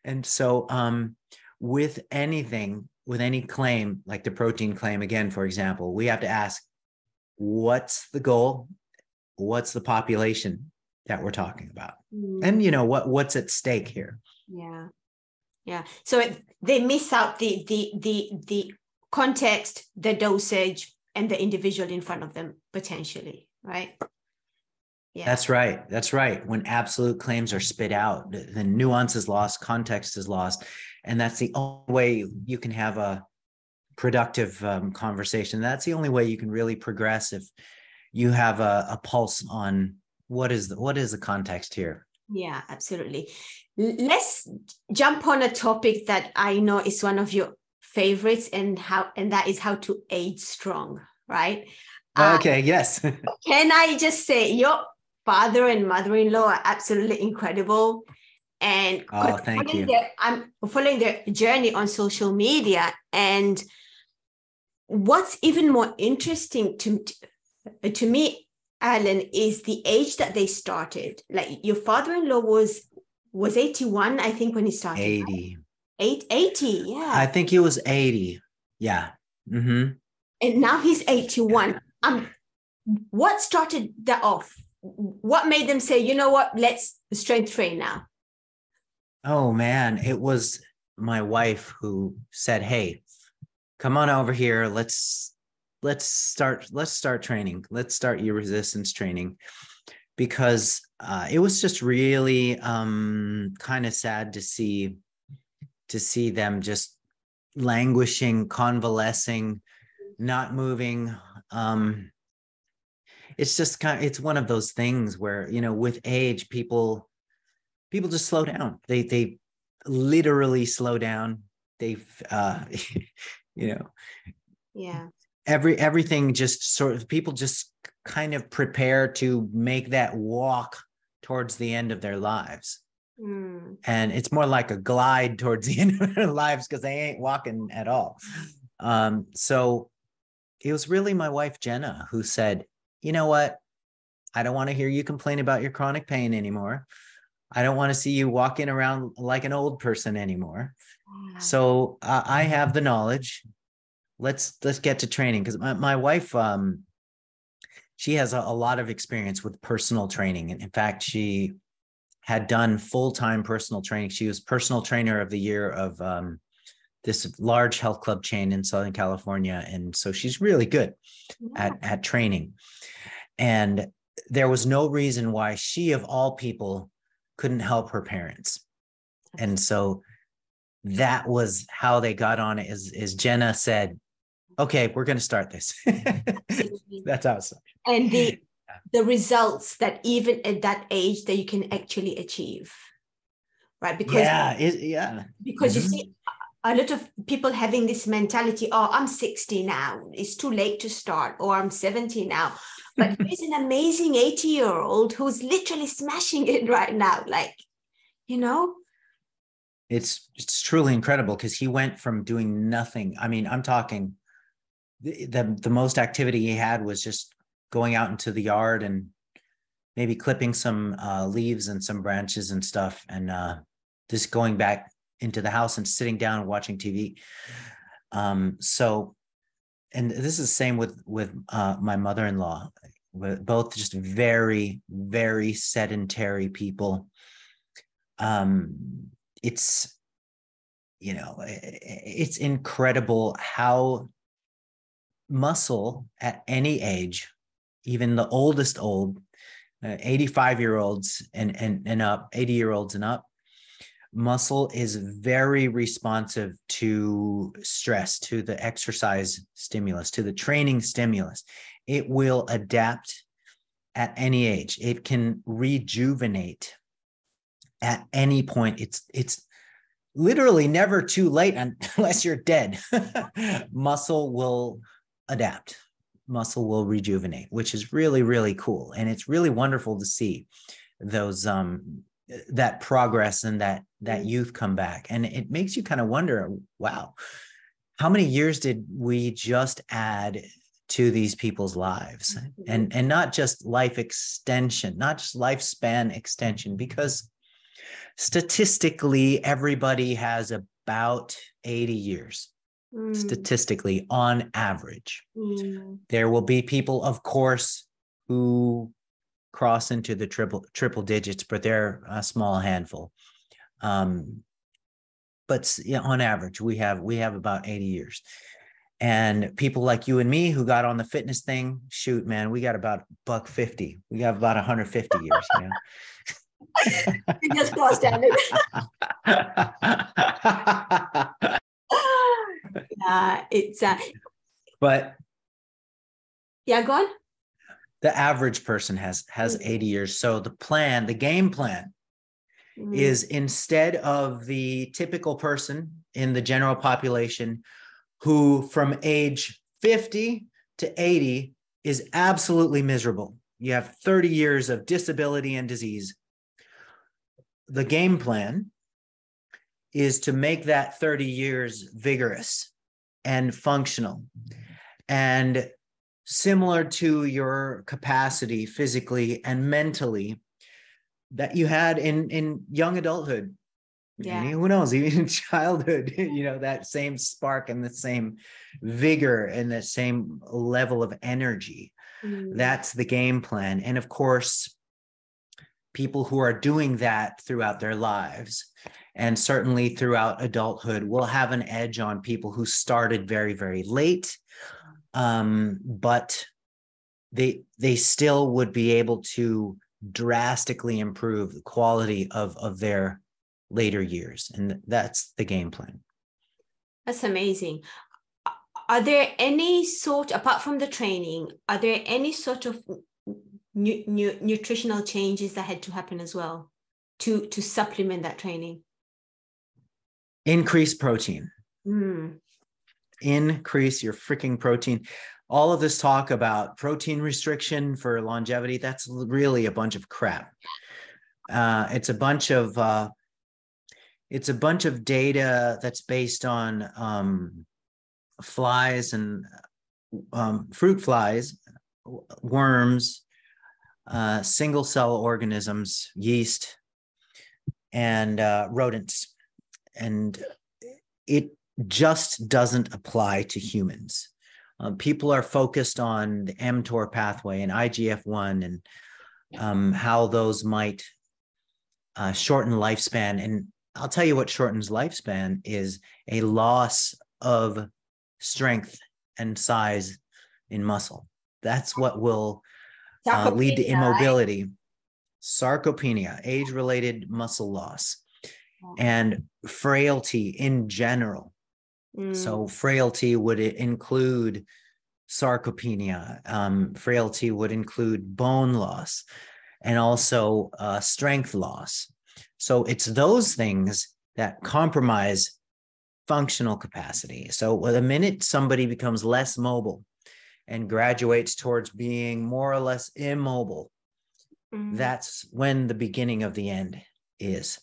And so um with anything with any claim like the protein claim again for example we have to ask what's the goal? What's the population that we're talking about? Mm. and you know what what's at stake here? Yeah. Yeah. So it, they miss out the the the the context, the dosage, and the individual in front of them potentially, right? Yeah. That's right. That's right. When absolute claims are spit out, the nuance is lost, context is lost. And that's the only way you can have a productive um, conversation. That's the only way you can really progress if you have a, a pulse on what is the, what is the context here. Yeah, absolutely. Let's jump on a topic that I know is one of your favorites and how and that is how to age strong right? Uh, okay uh, yes. can i just say your father and mother-in-law are absolutely incredible. And oh, thank you. Their, i'm following their journey on social media and what's even more interesting to to me alan is the age that they started. Like your father-in-law was was 81 i think when he started 80 right? Eight, 80, yeah. I think he was 80. Yeah. Mm-hmm. And now he's 81. Um, what started that off? What made them say, you know what, let's strength train now? Oh man, it was my wife who said, Hey, come on over here. Let's let's start, let's start training. Let's start your resistance training. Because uh, it was just really um, kind of sad to see to see them just languishing, convalescing, not moving. Um, it's just kind of, it's one of those things where, you know, with age, people, people just slow down. They, they literally slow down. They, uh, you know, yeah, every, everything just sort of people just kind of prepare to make that walk towards the end of their lives. Mm. And it's more like a glide towards the end of their lives because they ain't walking at all. Um, so it was really my wife, Jenna, who said, you know what? I don't want to hear you complain about your chronic pain anymore. I don't want to see you walking around like an old person anymore. So uh, I have the knowledge. Let's let's get to training because my, my wife um she has a, a lot of experience with personal training. And in fact, she had done full-time personal training. She was personal trainer of the year of um, this large health club chain in Southern California. And so she's really good yeah. at, at training. And there was no reason why she, of all people, couldn't help her parents. And so that was how they got on it is, is Jenna said, okay, we're going to start this. That's awesome. And the the results that even at that age that you can actually achieve right? Because yeah it, yeah. because mm-hmm. you see a lot of people having this mentality oh i'm 60 now. It's too late to start or i'm 70 now. But there's an amazing 80 year old who's literally smashing it right now like you know? It's it's truly incredible because he went from doing nothing. I mean i'm talking the, the the most activity he had was just going out into the yard and maybe clipping some uh, leaves and some branches and stuff and uh, just going back into the house and sitting down and watching TV. Um, so, and this is the same with with uh, my mother-in-law. We're both just very, very sedentary people. Um, it's you know, it's incredible how muscle at any age even the oldest old, uh, 85 year olds and, and, and up, 80 year olds and up, muscle is very responsive to stress, to the exercise stimulus, to the training stimulus. It will adapt at any age. It can rejuvenate at any point. It's it's literally never too late unless you're dead. muscle will adapt muscle will rejuvenate, which is really, really cool. And it's really wonderful to see those um that progress and that that mm. youth come back. And it makes you kind of wonder, wow, how many years did we just add to these people's lives mm-hmm. and and not just life extension not just lifespan extension because statistically everybody has about 80 years mm. statistically on average mm. there will be people of course who cross into the triple triple digits but they're a small handful. Um, but yeah, on average we have we have about 80 years. And people like you and me who got on the fitness thing shoot man we got about buck 50 we have about 150 years you know? Just crossed standard yeah it's uh but yeah go on the average person has has mm. 80 years so the plan the game plan mm. is instead of the typical person in the general population who from age 50 to 80 is absolutely miserable. You have 30 years of disability and disease. The game plan is to make that 30 years vigorous and functional. And similar to your capacity physically and mentally that you had in in young adulthood. Yeah. And who knows? Even in childhood you know that same spark and the same vigor and the same level of energy. Mm. that's the game plan. And of course people who are doing that throughout their lives and certainly throughout adulthood will have an edge on people who started very very late um, but they they still would be able to drastically improve the quality of of their later years. And that's the game plan. That's amazing. Are there any sort, apart from the training, are there any sort of nu- nu- nutritional changes that had to happen as well to, to supplement that training? Increase protein. Mm. Increase your freaking protein all of this talk about protein restriction for longevity that's really a bunch of crap uh, it's a bunch of uh, it's a bunch of data that's based on um, flies and um, fruit flies, worms, uh, single cell organisms, yeast, and uh, rodents. And it just doesn't apply to humans. Um, people are focused on the mTOR pathway and IGF 1 and um, how those might uh, shorten lifespan. And I'll tell you what shortens lifespan is a loss of strength and size in muscle. That's what will uh, lead to immobility, sarcopenia, age related muscle loss, and frailty in general. Mm. So, frailty would include sarcopenia, um, frailty would include bone loss, and also uh, strength loss. So it's those things that compromise functional capacity. So the minute somebody becomes less mobile and graduates towards being more or less immobile, mm-hmm. that's when the beginning of the end is.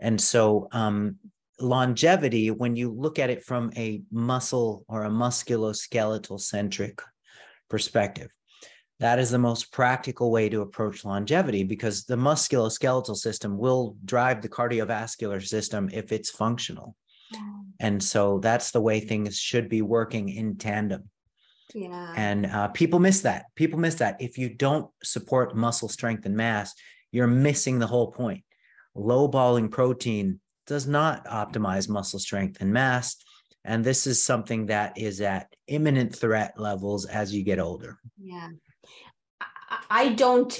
And so um, longevity, when you look at it from a muscle or a musculoskeletal centric perspective, that is the most practical way to approach longevity because the musculoskeletal system will drive the cardiovascular system if it's functional. Yeah. And so that's the way things should be working in tandem. Yeah. And uh, people miss that. People miss that. If you don't support muscle strength and mass, you're missing the whole point. Low balling protein does not optimize muscle strength and mass. And this is something that is at imminent threat levels as you get older. Yeah. I don't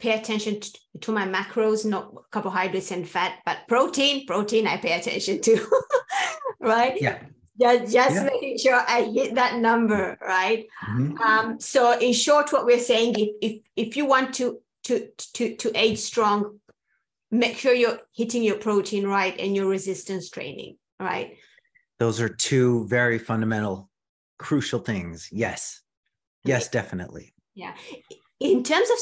pay attention to, my macros, not carbohydrates and fat, but protein, protein I pay attention to, right? Yeah. Just, just yeah. making sure I hit that number, right? Mm-hmm. Um, so in short, what we're saying, if, if if you want to to to to age strong, make sure you're hitting your protein right and your resistance training, right? Those are two very fundamental, crucial things. Yes. Yes, definitely. Yeah. In terms of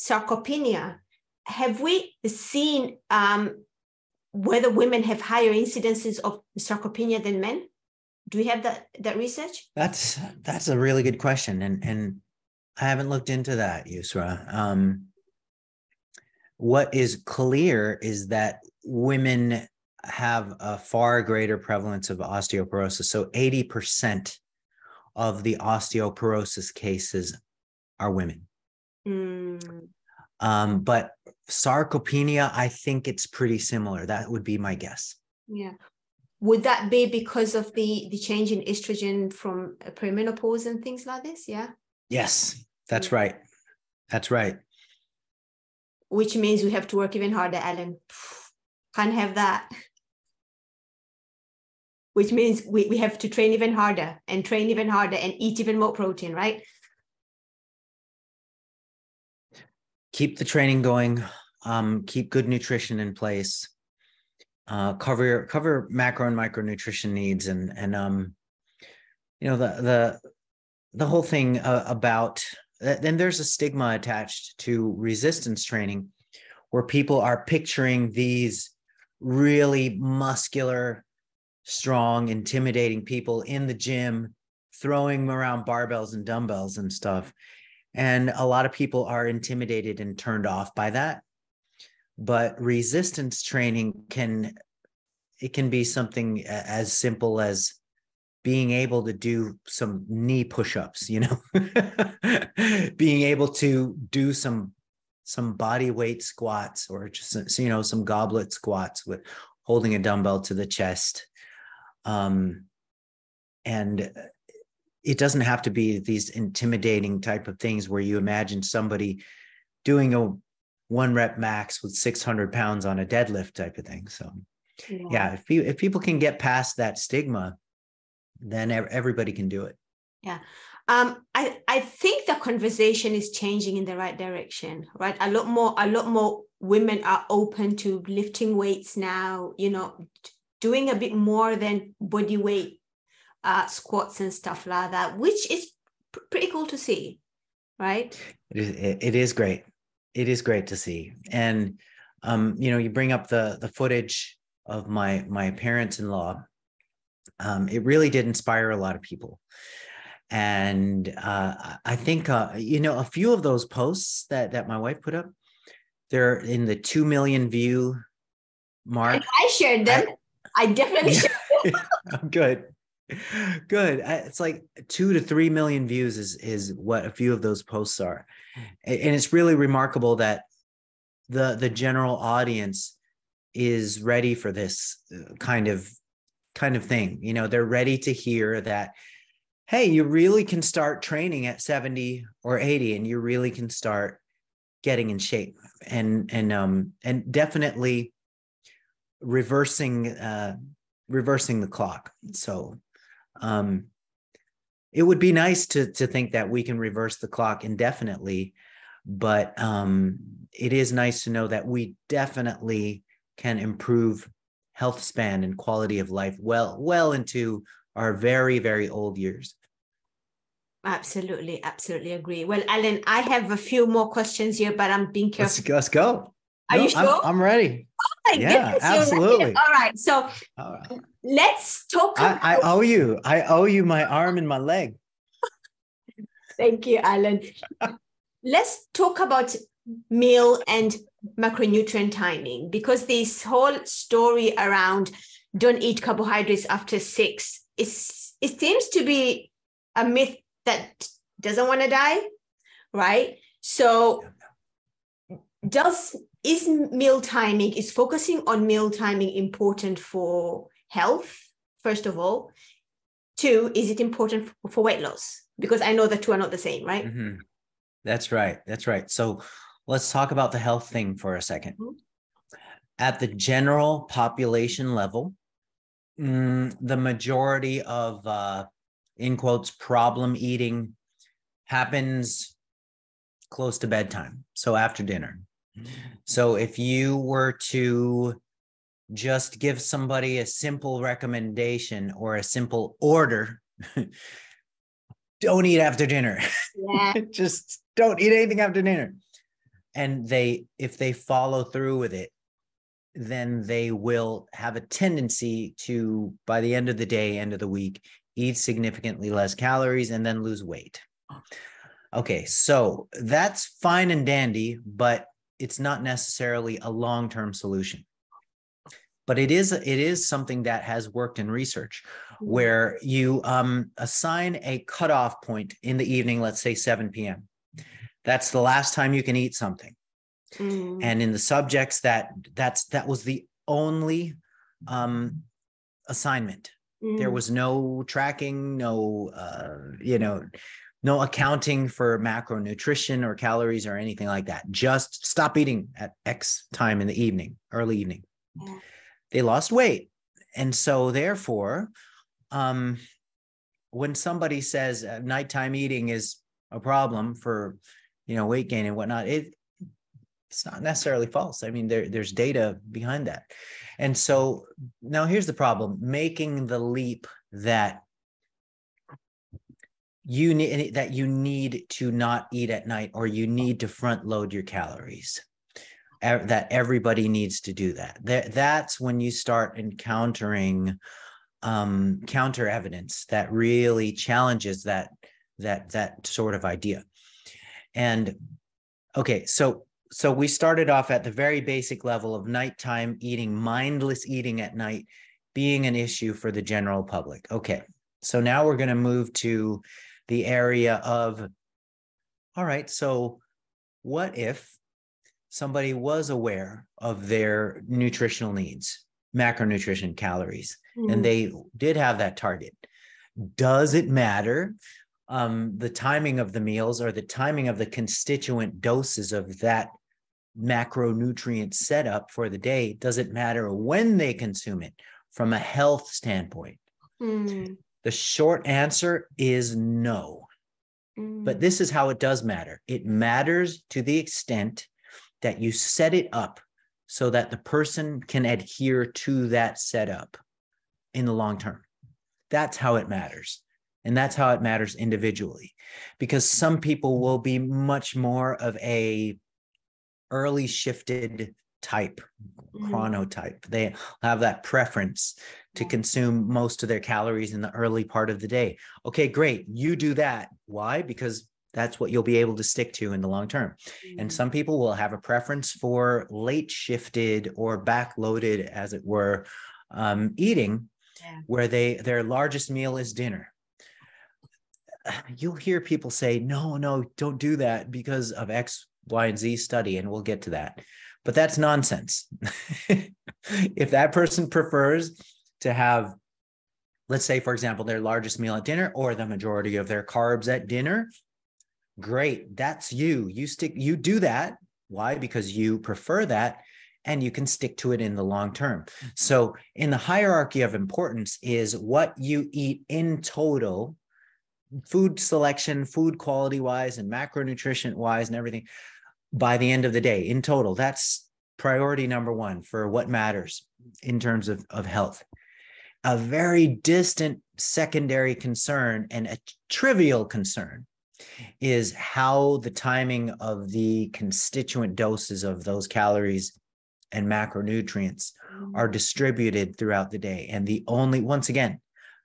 sarcopenia, have we seen um, whether women have higher incidences of sarcopenia than men? Do we have that that research? That's that's a really good question, and and I haven't looked into that, Yusra. Um, what is clear is that women have a far greater prevalence of osteoporosis. So 80% of the osteoporosis cases are women. Mm. Um, but sarcopenia, I think it's pretty similar. That would be my guess. Yeah. Would that be because of the the change in estrogen from perimenopause and things like this? Yeah. Yes, that's right. That's right. Which means we have to work even harder, Alan. Can't have that. Which means we, we have to train even harder and train even harder and eat even more protein, right? keep the training going um, keep good nutrition in place uh, cover cover macro and micronutrition needs and and um you know the the the whole thing uh, about then there's a stigma attached to resistance training where people are picturing these really muscular strong intimidating people in the gym throwing around barbells and dumbbells and stuff and a lot of people are intimidated and turned off by that. But resistance training can it can be something as simple as being able to do some knee push-ups, you know, being able to do some some body weight squats or just you know some goblet squats with holding a dumbbell to the chest. Um and it doesn't have to be these intimidating type of things where you imagine somebody doing a one rep max with 600 pounds on a deadlift type of thing. So yeah, yeah if you if people can get past that stigma then everybody can do it yeah um, I, I think the conversation is changing in the right direction, right? A lot more, a lot more women are open to lifting weights now, you know, doing a bit more than body weight uh, squats and stuff like that, which is pr- pretty cool to see, right? It is, it is great. It is great to see. And, um, you know, you bring up the, the footage of my, my parents-in-law. Um, it really did inspire a lot of people. And uh, I think, uh, you know, a few of those posts that, that my wife put up, they're in the 2 million view mark. And I shared them. I, I definitely shared them. Good. Good. It's like two to three million views is is what a few of those posts are, and it's really remarkable that the the general audience is ready for this uh, kind of kind of thing. You know, they're ready to hear that. Hey, you really can start training at 70 or 80 and you really can start getting in shape and and um and definitely reversing uh reversing the clock. So um, it would be nice to to think that we can reverse the clock indefinitely, but um, it is nice to know that we definitely can improve health span and quality of life well well into our very very old years. Absolutely, absolutely agree. Well, Alan, I have a few more questions here, but I'm being careful. Let's, let's go. Are no, you sure? I'm, I'm ready. Oh my yeah, goodness, absolutely. All right. So All right. let's talk. About- I, I owe you. I owe you my arm and my leg. Thank you, Alan. let's talk about meal and macronutrient timing because this whole story around don't eat carbohydrates after six is it seems to be a myth that doesn't want to die, right? So does is meal timing is focusing on meal timing important for health first of all two is it important for weight loss because i know the two are not the same right mm-hmm. that's right that's right so let's talk about the health thing for a 2nd mm-hmm. at the general population level mm, the majority of uh, in quotes problem eating happens close to bedtime so after dinner so if you were to just give somebody a simple recommendation or a simple order, don't eat after dinner. Yeah. Just don't eat anything after dinner. And they, if they follow through with it, then they will have a tendency to, by the end of the day, end of the week, eat significantly less calories and then lose weight. Okay, so that's fine and dandy, but it's not necessarily a long-term solution. But it is it is something that has worked in research where you um, assign a cutoff point in the evening, let's say 7 p.m. That's the last time you can eat something. Mm. And in the subjects that that's that was the only um, assignment. There Mm. was no tracking, no uh, you know, no accounting for macronutrition or calories or anything like that. Just stop eating at X time in the evening, early evening. Yeah. They lost weight. And so therefore, um, when somebody says uh, nighttime eating is a problem for, you know, weight gain and whatnot, it it's not necessarily false. I mean, there, there's data behind that. And so now here's the problem making the leap that you need that you need to not eat at night or you need to front load your calories that everybody needs to do that that that's when you start encountering um counter evidence that really challenges that that that sort of idea and okay so so we started off at the very basic level of nighttime eating mindless eating at night being an issue for the general public okay so now we're going to move to the area of all right so what if somebody was aware of their nutritional needs macronutrition calories Mm. and they did have that target does it matter um, the timing of the meals or the timing of the constituent doses of that macronutrient setup for the day doesn't matter when they consume it from a health standpoint Mm. the short answer is no Mm. but this is how it does matter. It matters to the extent that you set it up so that the person can adhere to that setup in the long term. That's how it matters. And that's how it matters individually because some people will be much more of a early shifted type Mm. chronotype. They have that preference to consume most of their calories in the early part of the day. Okay great. You do that. Why? Because that's what you'll be able to stick to in the long term. And Mm. some people will have a preference for late shifted or backloaded as it were um, eating Yeah. where they their largest meal is dinner you'll hear people say no no don't do that because of x y and z study and we'll get to that. But that's nonsense. If that person prefers to have let's say for example their largest meal at dinner or the majority of their carbs at dinner great that's you. You stick you do that. Why? Because you prefer that and you can stick to it in the long term. So in the hierarchy of importance is what you eat in total food selection food quality wise and macronutrition wise and everything by the end of the day in total that's priority number one for what matters in terms of, of health a very distant secondary concern and a trivial concern is how the timing of the constituent doses of those calories and macronutrients Mm. are distributed throughout the day. And the only, once again,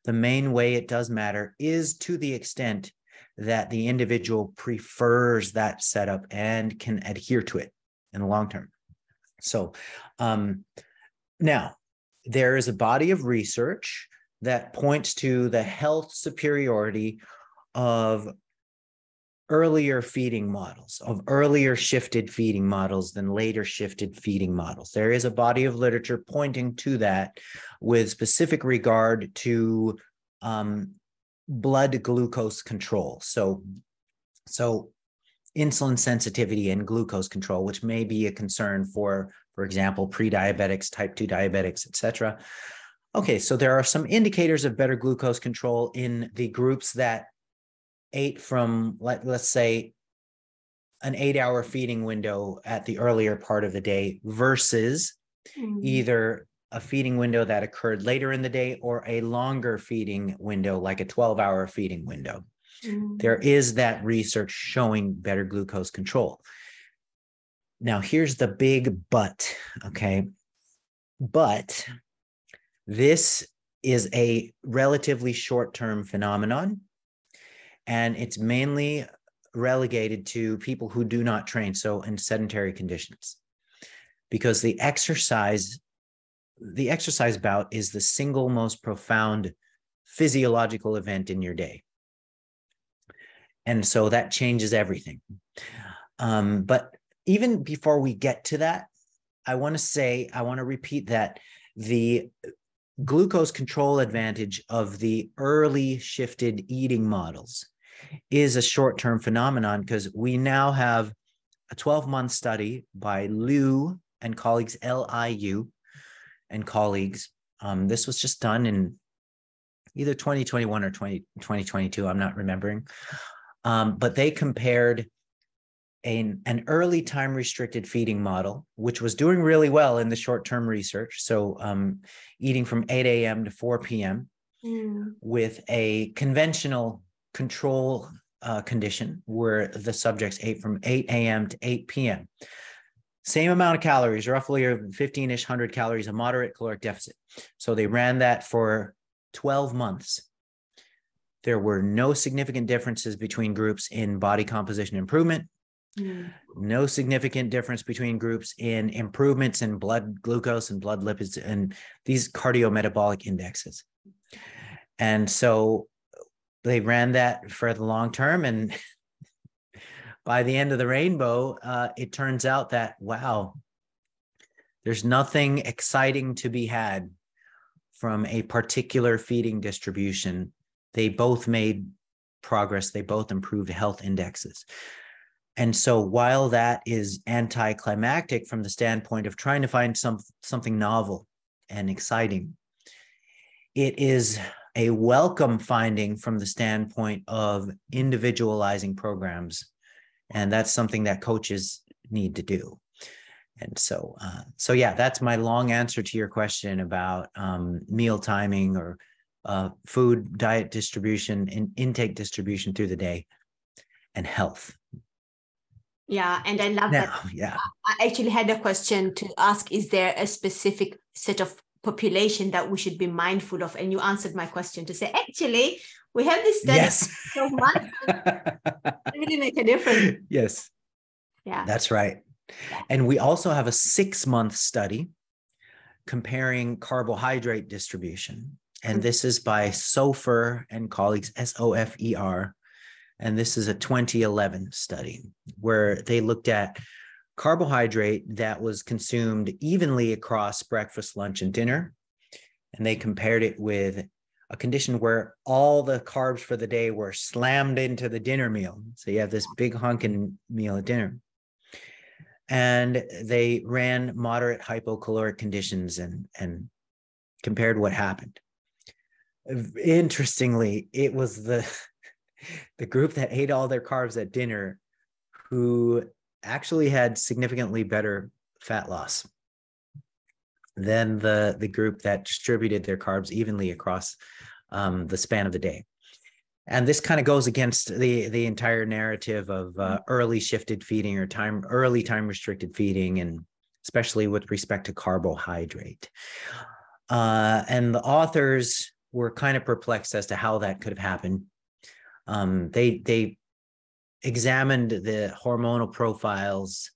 the main way it does matter is to the extent that the individual prefers that setup and can adhere to it in the long term. So, um, now there is a body of research that points to the health superiority of earlier feeding models, of earlier shifted feeding models than later shifted feeding models. There is a body of literature pointing to that with specific regard to um, blood glucose control. So, so insulin sensitivity and glucose control, which may be a concern for, for example, pre-diabetics, type 2 diabetics, et cetera. Okay, so there are some indicators of better glucose control in the groups that ate from let, let's say an eight hour feeding window at the earlier part of the day versus Mm. either a feeding window that occurred later in the day or a longer feeding window like a 12 hour feeding window Mm. There is that research showing better glucose control. Now, here's the big but, okay? But this is a relatively short term phenomenon, and it's mainly relegated to people who do not train, so in sedentary conditions. Because the exercise, the exercise bout is the single most profound physiological event in your day. And so that changes everything. Um, but even before we get to that, I want to say, I want to repeat that the glucose control advantage of the early shifted eating models is a short term phenomenon because we now have a 12 month study by Liu and colleagues, L I U and colleagues. Um, this was just done in either 2021 or 20, 2022. I'm not remembering. Um, but they compared an, an early time restricted feeding model, which was doing really well in the short term research. So, um, eating from 8 a.m. to 4 p.m. Mm. with a conventional control uh, condition where the subjects ate from 8 a.m. to 8 p.m. Same amount of calories, roughly 15 ish 100 calories, a moderate caloric deficit. So they ran that for 12 months. There were no significant differences between groups in body composition improvement, mm. no significant difference between groups in improvements in blood glucose and blood lipids and these cardiometabolic indexes. And so they ran that for the long term. And by the end of the rainbow, uh, it turns out that, wow, there's nothing exciting to be had from a particular feeding distribution they both made progress, they both improved health indexes. And so while that is anticlimactic from the standpoint of trying to find some something novel and exciting, it is a welcome finding from the standpoint of individualizing programs. And that's something that coaches need to do. And so, uh, so yeah, that's my long answer to your question about um, meal timing or uh, food diet distribution and intake distribution through the day and health yeah and i love now, that yeah i actually had a question to ask is there a specific set of population that we should be mindful of. And you answered my question to say actually we have this study yes. so much really make a difference. Yes. Yeah. That's right. And we also have a six month study comparing carbohydrate distribution. And mm-hmm. this is by Sofer and colleagues, S O F E R. And this is a 2011 study where they looked at carbohydrate that was consumed evenly across breakfast, lunch, and dinner. And they compared it with a condition where all the carbs for the day were slammed into the dinner meal. So you have this big honking meal at dinner. And they ran moderate hypocaloric conditions and, and compared what happened interestingly, it was the the group that ate all their carbs at dinner who actually had significantly better fat loss than the the group that distributed their carbs evenly across um, the span of the day. And this kind of goes against the the entire narrative of uh, early shifted feeding or time early time restricted feeding, and especially with respect to carbohydrate. Uh, and the authors were kind of perplexed as to how that could have happened. Um, they they examined the hormonal profiles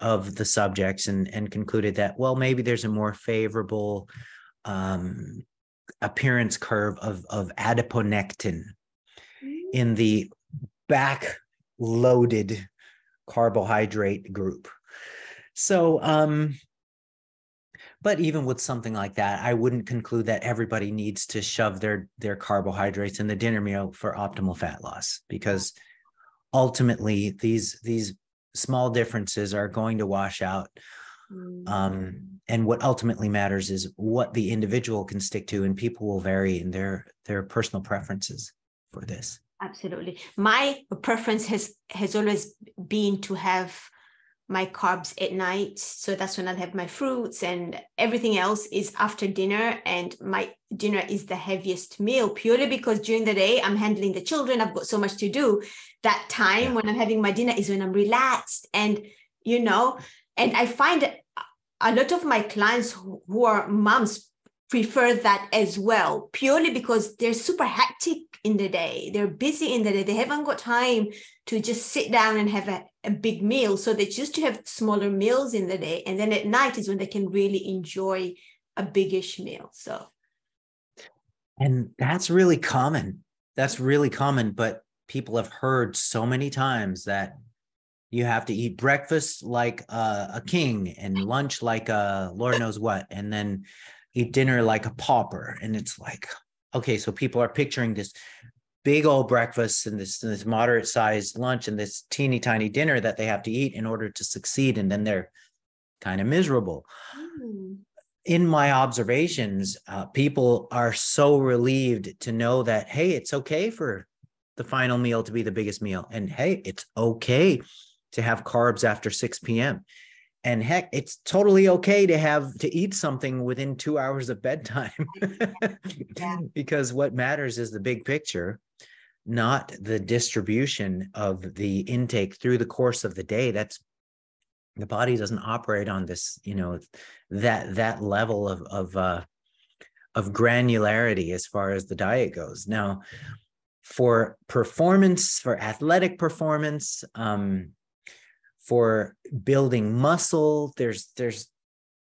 of the subjects and and concluded that well maybe there's a more favorable um, appearance curve of of adiponectin in the back loaded carbohydrate group. So um, but even with something like that i wouldn't conclude that everybody needs to shove their their carbohydrates in the dinner meal for optimal fat loss because ultimately these these small differences are going to wash out mm. um, and what ultimately matters is what the individual can stick to and people will vary in their their personal preferences for this absolutely my preference has has always been to have my carbs at night. So that's when I'll have my fruits and everything else is after dinner. And my dinner is the heaviest meal purely because during the day I'm handling the children. I've got so much to do. That time yeah. when I'm having my dinner is when I'm relaxed and, you know, and I find a lot of my clients who are moms prefer that as well, purely because they're super hectic in the day. They're busy in the day. They haven't got time to just sit down and have a, a big meal. So they choose to have smaller meals in the day. And then at night is when they can really enjoy a biggish meal. So and that's really common. That's really common. But people have heard so many times that you have to eat breakfast like a, a king and lunch like a Lord knows what. And then eat dinner like a pauper. And it's like, okay, so people are picturing this big old breakfast and this, this moderate sized lunch and this teeny tiny dinner that they have to eat in order to succeed. And then they're kind of miserable. Mm. In my observations, uh, people are so relieved to know that, hey, it's okay for the final meal to be the biggest meal. And hey, it's okay to have carbs after 6 p.m and heck it's totally okay to have to eat something within two hours of bedtime. Because what matters is the big picture not the distribution of the intake through the course of the day. That's the body doesn't operate on this you know that that level of of uh of granularity as far as the diet goes. Now for performance for athletic performance um for building muscle. There's there's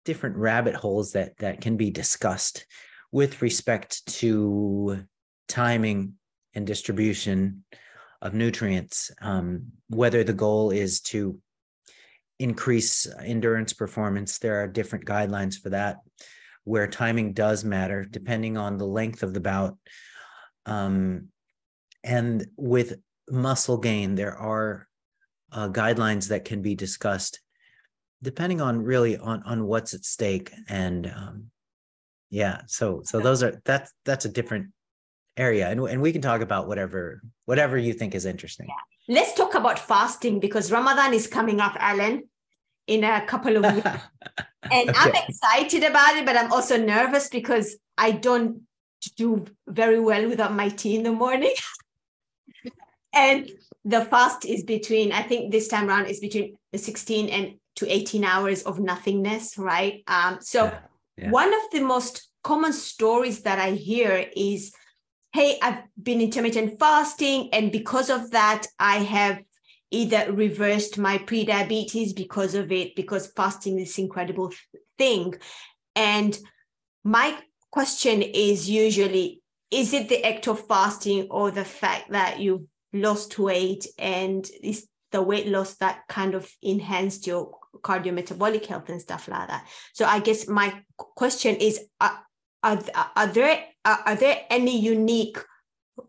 different rabbit holes that that can be discussed with respect to timing and distribution of nutrients um, whether the goal is to increase endurance performance. There are different guidelines for that where timing does matter depending on the length of the bout. Um, and with muscle gain there are uh, guidelines that can be discussed depending on really on on what's at stake and um, yeah so so those are that's that's a different area and, and we can talk about whatever whatever you think is interesting yeah. let's talk about fasting because ramadan is coming up alan in a couple of weeks and okay. i'm excited about it but i'm also nervous because i don't do very well without my tea in the morning and the fast is between i think this time around is between 16 and to 18 hours of nothingness right um, so yeah, yeah. one of the most common stories that i hear is hey i've been intermittent fasting and because of that i have either reversed my pre-diabetes because of it because fasting is incredible thing and my question is usually is it the act of fasting or the fact that you've lost weight and is the weight loss that kind of enhanced your cardiometabolic health and stuff like that? So i guess my question is are, are, are there are, are there any unique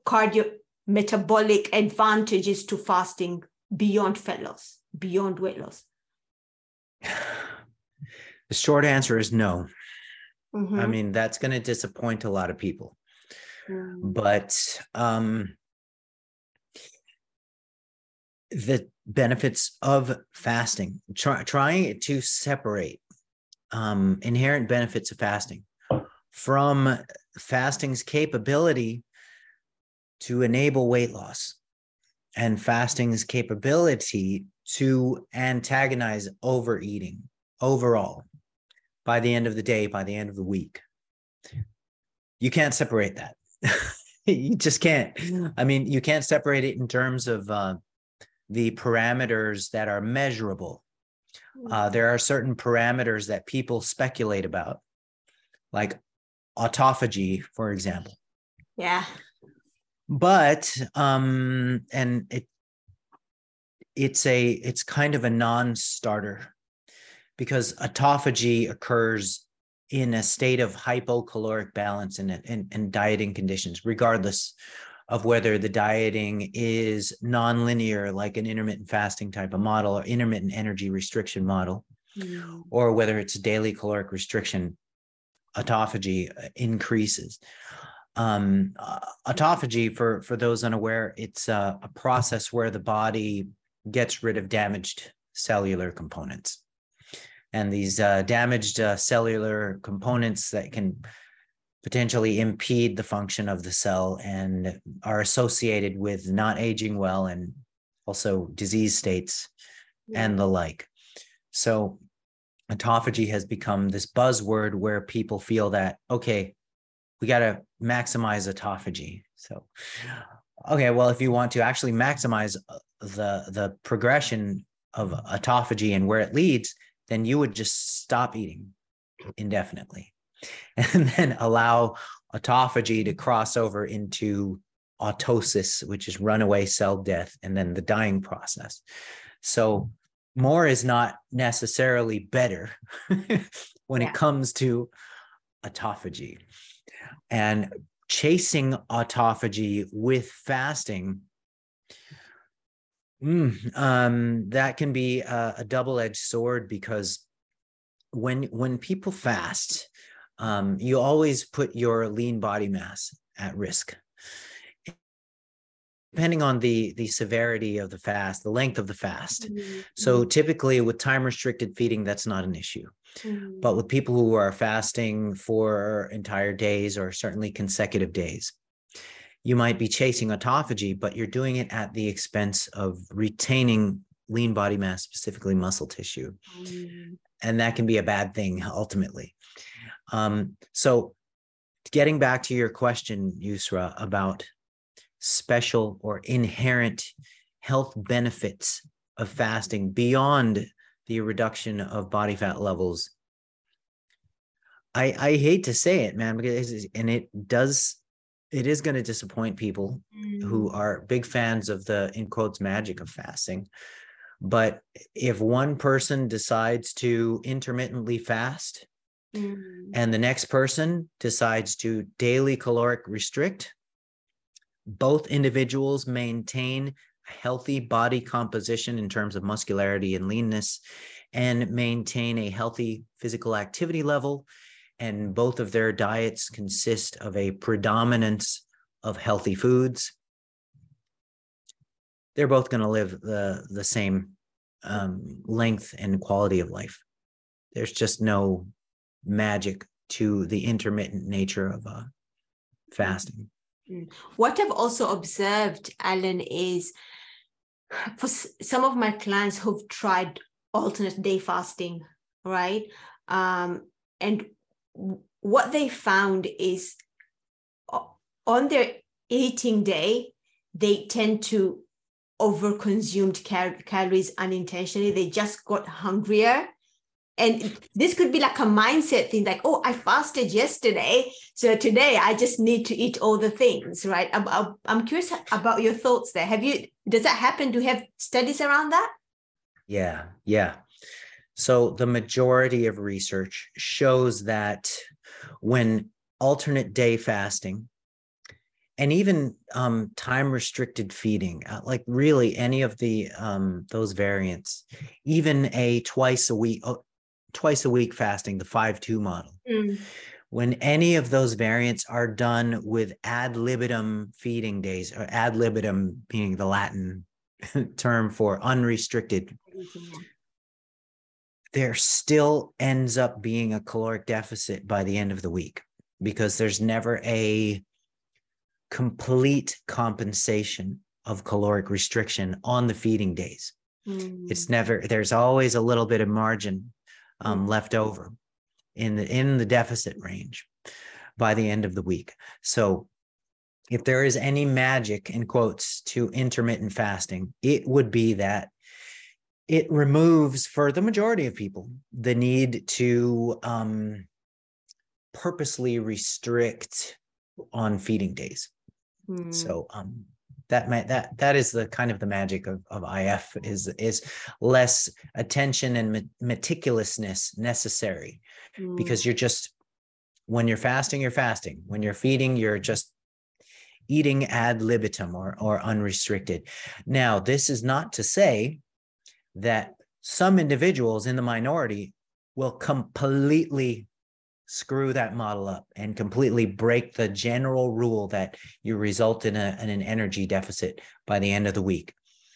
cardiometabolic advantages to fasting beyond fat loss beyond weight loss? The short answer is no. Mm-hmm. i mean that's going to disappoint a lot of people mm. but um the benefits of fasting, try, trying to separate um, inherent benefits of fasting from fasting's capability to enable weight loss and fasting's capability to antagonize overeating overall by the end of the day, by the end of the week. You can't separate that. you just can't. I mean, you can't separate it in terms of uh, the parameters that are measurable. Hmm. Uh, there are certain parameters that people speculate about, like autophagy, for example. Yeah. But um, and it it's a it's kind of a non-starter because autophagy occurs in a state of hypocaloric balance and, in, in dieting conditions, regardless of whether the dieting is nonlinear, like an intermittent fasting type of model or intermittent energy restriction model, mm. or whether it's daily caloric restriction, autophagy uh, increases. Um, uh, autophagy, for, for those unaware, it's a process where the body gets rid of damaged cellular components. And these uh, damaged uh, cellular components that can potentially impede the function of the cell and are associated with not aging well and also disease states yeah. and the like. So, autophagy has become this buzzword where people feel that, okay, we got to maximize autophagy. So, okay, well, if you want to actually maximize uh, the the progression of autophagy and where it leads, then you would just stop eating indefinitely and then allow autophagy to cross over into autosis, which is runaway cell death, and then the dying process. So, more is not necessarily better when yeah. it comes to autophagy. And chasing autophagy with fasting Mm, um, that can be a, a double-edged sword because when when people fast, um, you always put your lean body mass at risk. Depending on the the severity of the fast, the length of the fast. Mm-hmm. So mm-hmm. typically with time restricted feeding, that's not an issue. Mm-hmm. But with people who are fasting for entire days or certainly consecutive days, you might be chasing autophagy, but you're doing it at the expense of retaining lean body mass, specifically muscle tissue. Mm. And that can be a bad thing ultimately. Um, so, getting back to your question, Yusra, about special or inherent health benefits of fasting beyond the reduction of body fat levels. I, I hate to say it, man, because and it does it is going to disappoint people mm. who are big fans of the in quotes magic of fasting but if one person decides to intermittently fast mm. and the next person decides to daily caloric restrict both individuals maintain a healthy body composition in terms of muscularity and leanness and maintain a healthy physical activity level and both of their diets consist of a predominance of healthy foods, they're both going to live the the same um, length and quality of life. There's just no magic to the intermittent nature of uh, fasting. Mm. What I've also observed, Alan, is for some of my clients who've tried alternate day fasting, right? Um, and what they found is on their eating day, they tend to overconsumed cal- calories unintentionally. They just got hungrier. And this could be like a mindset thing, like, oh, I fasted yesterday. So today I just need to eat all the things, right? I'm, I'm curious about your thoughts there. Have you, does that happen? Do you have studies around that? Yeah, yeah. So the majority of research shows that when alternate day fasting and even um, time restricted feeding, uh, like really any of the um, those variants, even a twice a week, uh, twice a week fasting, the five two model. Mm. When any of those variants are done with ad libitum feeding days, or ad libitum being the Latin term for unrestricted there still ends up being a caloric deficit by the end of the week because there's never a complete compensation of caloric restriction on the feeding days. Mm. It's never there's always a little bit of margin um, mm. left over in the in the deficit range by the end of the week. So if there is any magic in quotes to intermittent fasting, it would be that it removes for the majority of people the need to um, purposely restrict on feeding days. Mm. So um, that might, that that is the kind of the magic of, of IF is is less attention and meticulousness necessary mm. because you're just when you're fasting you're fasting when you're feeding you're just eating ad libitum or or unrestricted. Now this is not to say that some individuals in the minority will completely screw that model up and completely break the general rule that you result in, a, in an energy deficit by the end of the week.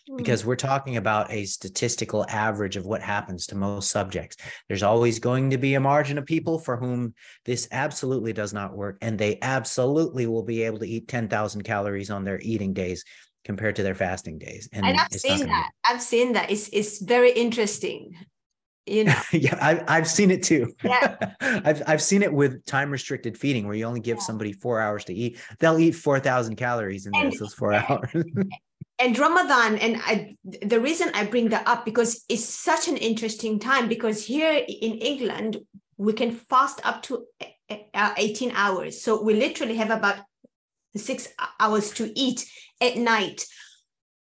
Hmm. because we're talking about a statistical average of what happens to most subjects. There's always going to be a margin of people for whom this absolutely does not work, and they absolutely will be able to eat 10,000 calories on their eating days compared to their fasting days. And, and I've seen that. I've seen that. It's, it's very interesting. You know? yeah, I've, I've seen it too. Yeah. I've, I've seen it with time restricted feeding where you only give yeah. somebody four hours to eat. They'll eat 4,000 calories in and, those four hours and Ramadan, and I, the reason I bring that up because it's such an interesting time because here in England we can fast up to uh, 18 hours, so we literally have about six hours to eat at night.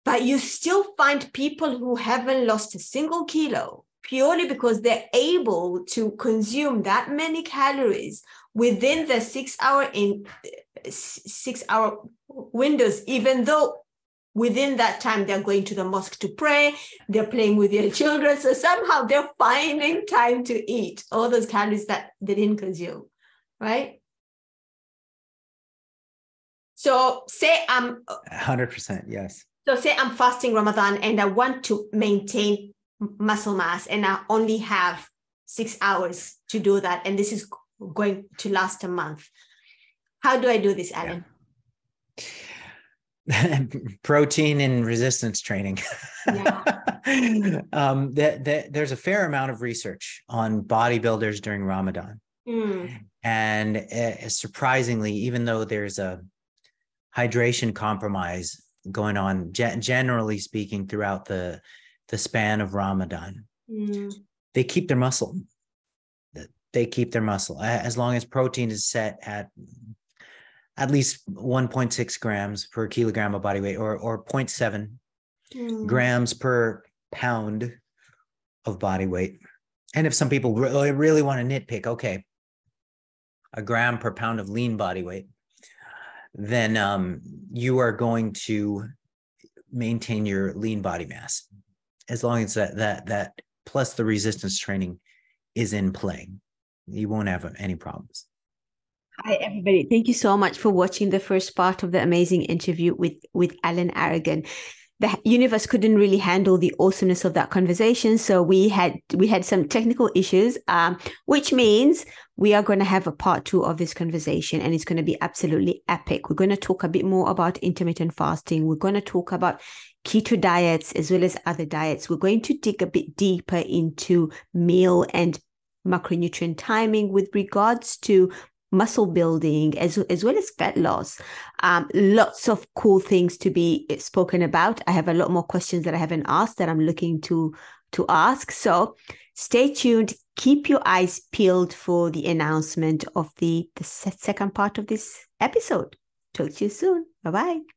But you still find people who haven't lost a single kilo purely because they're able to consume that many calories within the six hour in six hour windows, even though within that time they're going to the mosque to pray they're playing with their children so somehow they're finding time to eat all those calories that they didn't consume right so say i'm 100% yes so say i'm fasting ramadan and i want to maintain muscle mass and i only have six hours to do that and this is going to last a month how do i do this alan yeah protein and resistance training. Yeah. um, that, that there's a fair amount of research on bodybuilders during Ramadan. Mm. And uh, surprisingly, even though there's a hydration compromise going on, ge- generally speaking, throughout the the span of Ramadan, mm. they keep their muscle. They keep their muscle as long as protein is set at at least 1.6 grams per kilogram of body weight or, or 0.7 mm. grams per pound of body weight. And if some people really, really want to nitpick, okay, a gram per pound of lean body weight, then um, you are going to maintain your lean body mass as long as that that that plus the resistance training is in play. You won't have any problems. Hi, everybody. Thank you so much for watching the first part of the amazing interview with, with Alan Aragon. The universe couldn't really handle the awesomeness of that conversation, so we had we had some technical issues, um, which means we are going to have a part two of this conversation, and it's going to be absolutely epic. We're going to talk a bit more about intermittent fasting. We're going to talk about keto diets as well as other diets. We're going to dig a bit deeper into meal and macronutrient timing with regards to muscle building as, as well as fat loss. Um, lots of cool things to be spoken about. I have a lot more questions that I haven't asked that I'm looking to to ask. So stay tuned. Keep your eyes peeled for the announcement of the, the second part of this episode. Talk to you soon. Bye bye.